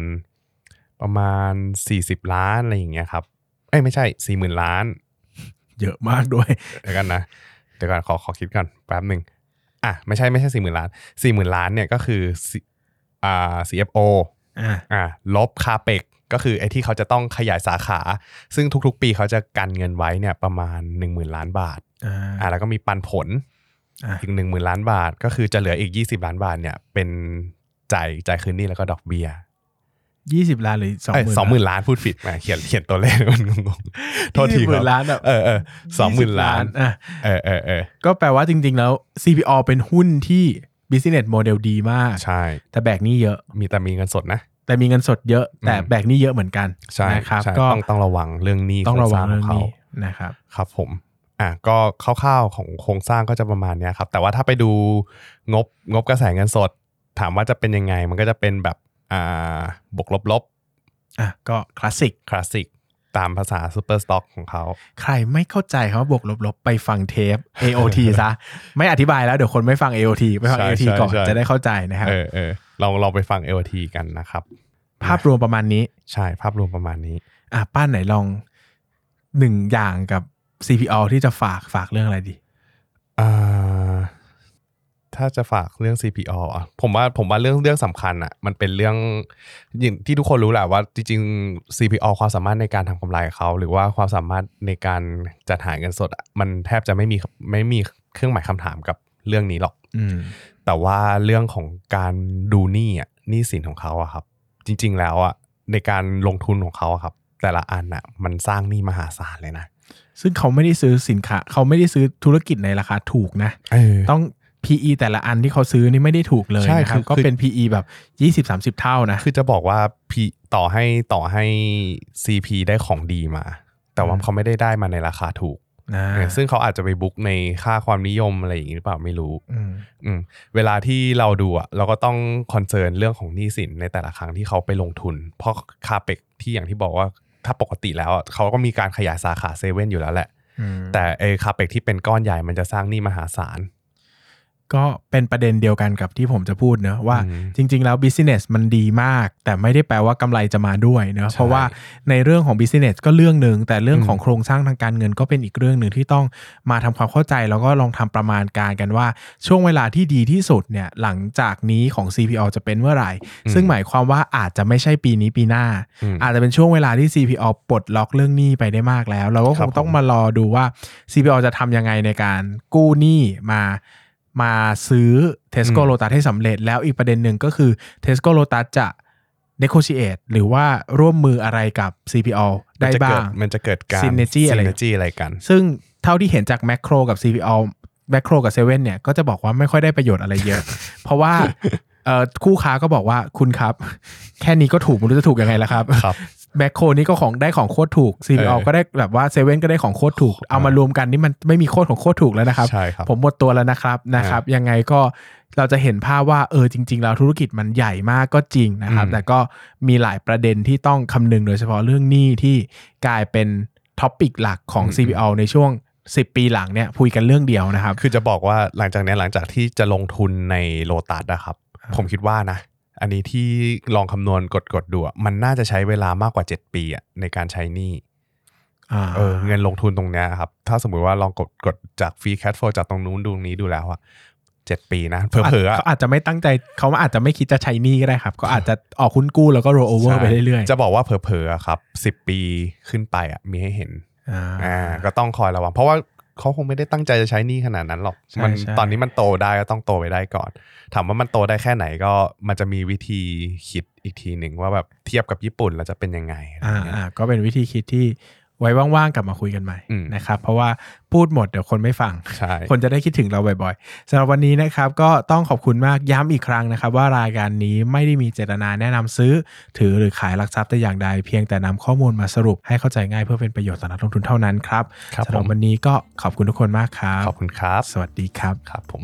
ประมาณ 40 ล้านอะไรอย่างเงี้ยครับเอ้ยไม่ใช่ 40,000 ล้าน เยอะมากด้วยเดี๋ยวกันนะเดี๋ยวก่อนขอขอคิดก่อนแป๊บหนึ่งอะไม่ใช่ไม่ใช่สี่หมื่นล้านสี่หมื่นล้านเนี่ยก็คือ C- อ่า CFO อ่าอ่าลบคาเปกก็คือไอ้ที่เขาจะต้องขยายสาขา ซึ่งทุกๆ ปีเขาจะกันเงินไว้เนี่ยประมาณ 1 0,000 ล้านบาทอ่าอ่าแล้วก็มีปันผลอ่าอีก1 0,000ล้านบาท ก็คือจะเหลืออีก 20 ล้านบาทเนี่ยเป็นจ่ายจ่ายคืนหนี้แล้วก็ดอกเบี้ย ยี่สิบล้านหรือสองหเอ้ยมื่นสองหมื่นล้านพูดผิดแหมเขียนเขียนตัวเลขมันงงๆโทษทียี่สิบหคมื่รันบล้านแบบเออเออสองหมื่น20ล้านอะเออเออเออก็แปลว่าจริง ๆ แล้ว CPO เป็นหุ้นที่ business model ดีมาก ใช่ แต่แบกหนี้เยอะมีแต่มีเงินสดนะ แต่มีเงินสดเยอะแต่อืมแบกหนี้เยอะเหมือนกันใช่นะครับใช่ก็ต้องต้องระวังเรื่องหนี้ต้องระวังโคเรื่องสาขานี้นะครับครับผมอะก็คร่าวๆของโครงสร้างก็จะประมาณเนี้ยครับแต่ว่าถ้าไปดูงบงบกระแสเงินสด ถามว่าจะเป็นยังไงมันก็จะเป็นแบบอ่า บวกลบลบอะก็คลาสสิกคลาสสิกตามภาษาซูเปอร์สต็อกของเขา ใครไม่เข้าใจคำว่าบวกลบๆ ไปฟังเทป AOT ซะ ไม่อธิบายแล้วเดี๋ยวคนไม่ฟัง AOT ไปฟังใช่ AOT ใช่ก่อนใช่จะได้เข้าใจนะครับเออเออลองลองไปฟัง LT กันนะครับ ภาพรวมประมาณนี้ ใช่ภาพรวมประมาณนี้ อะป้านไหนลองหนึ่งอย่างกับ CPO ที่จะฝากฝากเรื่องอะไรดีอ่า ถ้าจะฝากเรื่อง CPO อะผมว่าผมว่าเรื่องเรื่องสำคัญอะมันเป็นเรื่องอย่างที่ทุกคนรู้แหละว่าจริงๆ CPO ความสามารถในการทำกำไรเขา หรือว่าความสามารถในการจัดหาเงินสดอะมันแทบจะไม่มีไม่มีเครื่องหมายคำถามกับเรื่องนี้หรอกอืมแต่ว่าเรื่องของการดูหนี้อะหนี้สินของเขาอะครับ จริง ๆ แล้วอะในการลงทุนของเขาอะครับ แต่ละอันอะมันสร้างหนี้มหาศาลเลยนะซึ่งเขาไม่ได้ซื้อสินค้า เขาไม่ได้ซื้อธุรกิจในราคาถูกนะเออต้อง PE แต่ละอันที่เขาซื้อนี่ไม่ได้ถูกเลยใช่นะครับคือก็คือเป็น PE แบบ 20-30 เท่านะ คือจะบอกว่าพีต่อให้ต่อให้ CP ได้ของดีมา แต่ว่าอืมเขาไม่ได้ได้มาในราคาถูกนะเออซึ่งเขาอาจจะไปบุ๊กในค่าความนิยมอะไรอย่างนี้หรือเปล่าไม่รู้อืมอืมเวลาที่เราดูอะเราก็ต้อง concern เรื่องของหนี้สินในแต่ละครั้งที่เขาไปลงทุน เพราะ CAPEX ที่อย่างที่บอกว่าถ้าปกติแล้วอะเขาก็มีการขยายสาขาเซเว่นอยู่แล้วแหละอืมแต่ไอ้ CAPEX ที่เป็นก้อนใหญ่มันจะสร้างหนี้มหาศาล ก็เป็นประเด็นเดียวกันกับที่ผมจะพูดเนอะว่าอืมจริง ๆ แล้ว business มันดีมาก แต่ไม่ได้แปลว่ากำไรจะมาด้วยเนอะใช่เพราะว่าในเรื่องของ business ก็เรื่องหนึ่งแต่เรื่องอืมของโครงสร้างทางการเงินก็เป็นอีกเรื่องหนึ่งที่ต้องมาทำความเข้าใจ แล้วก็ลองทำประมาณการกันว่าช่วงเวลาที่ดีที่สุดเนี่ยหลังจากนี้ของ CPO จะเป็นเมื่อไหร่ ซึ่งหมายความว่าอาจจะไม่ใช่ปีนี้ปีหน้าอืมอาจจะเป็นช่วงเวลาที่ CPO ปลดล็อกเรื่องหนี้ไปได้มากแล้ว เราก็คครังบต้องผมมารอดูว่า CPO จะทำยังไงในการกู้หนี้มา มาซื้อ Tesco Lotus ให้สำเร็จ แล้วอีกประเด็นหนึ่งก็คือ Tesco Lotus จะ negotiate หรือว่าร่วมมืออะไรกับ CPO ได้มันจะบ้าเกิดงมันจะเกิดการ synergy อะไร synergy อะไรกัน ซึ่งเท่าที่เห็นจากแม c โครกับ CPO แม c โครกับเซเว่นเนี่ยก็จะบอกว่าไม่ค่อยได้ประโยชน์อะไรเยอะ เพราะว่าเอ่อคู่ค้าก็บอกว่าคุณครับ แค่นี้ก็ถูกไมันรู้จะถูกยังไงล่ะครับครับ แมคโครนี่ก็ของได้ของโคตรถูก CPO เออก็ได้แบบว่าเซเว่นก็ได้ของโคตรถูก เอามารวมกันนี่มันไม่มีโคตรของโคตรถูกแล้วนะครับใช่ครับ ผมหมดตัวแล้วนะครับนะครับ ยังไงก็เราจะเห็นภาพว่าเออจริง ๆ แล้วธุรกิจมันใหญ่มากก็จริงนะครับอืมแต่ก็มีหลายประเด็นที่ต้องคำนึงโดยเฉพาะเรื่องหนี้ที่กลายเป็น topic หลักของ CPALL ในช่วง10ปีหลังเนี่ยคุยกันเรื่องเดียวนะครับ คือจะบอกว่าหลังจากเนี้ยหลังจากที่จะลงทุนในโลตัสนะครับครับผมคิดว่านะ อันนี้ที่ลองคำนวณกดกดๆดูอะมันน่าจะใช้เวลามากกว่า 7 ปีอะในการใช้หนี้อ่าเออเงินลงทุนตรงเนี้ยครับ ถ้าสมมุติว่าลองกดกดจาก free cash flow จากตรงนู้นดูตรงนี้ดูแล้วอะเจ็ดปีนะเผลอๆอะเขาอาจจะไม่ตั้งใจเขาอาจจะไม่คิดจะใช้หนี้ก็ได้ครับเขาอาจจะออกหุ้นกู้แล้วก็โร l โอเวอร์ไปเรื่อยจะบอกว่าเผลอๆอะครับสิบปีขึ้นไปอะมีให้เห็นๆอ่าอ่าก็ต้องคอยระวัง เพราะว่า เขาคงไม่ได้ตั้งใจจะใช้หนี้ขนาดนั้นหรอกใช่มันใช่ตอนนี้มันโตได้ก็ต้องโตไปได้ก่อน ถามว่ามันโตได้แค่ไหนก็มันจะมีวิธีคิดอีกทีหนึ่งว่าแบบเทียบกับญี่ปุ่นแล้วจะเป็นยังไงอะไรอ่าเงี้ยอ่าก็เป็นวิธีคิดที่ ไว้ว่างๆกลับมาคุยกันใหม่อืมนะครับ เพราะว่าพูดหมดเดี๋ยวคนไม่ฟังใช่คนจะได้คิดถึงเราบ่อยๆสำหรับวันนี้นะครับ ก็ต้องขอบคุณมากย้ำอีกครั้งนะครับ ว่ารายการนี้ไม่ได้มีเจตนาแนะนำซื้อ ถือหรือขายหลักทรัพย์แต่อย่างใด เพียงแต่นำข้อมูลมาสรุปให้เข้าใจง่ายเพื่อเป็นประโยชน์ต่อนักลงทุนเท่านั้นครับครับสำหรับผมวันนี้ก็ขอบคุณทุกคนมากครับขอบคุณครับ สวัสดีครับครับผม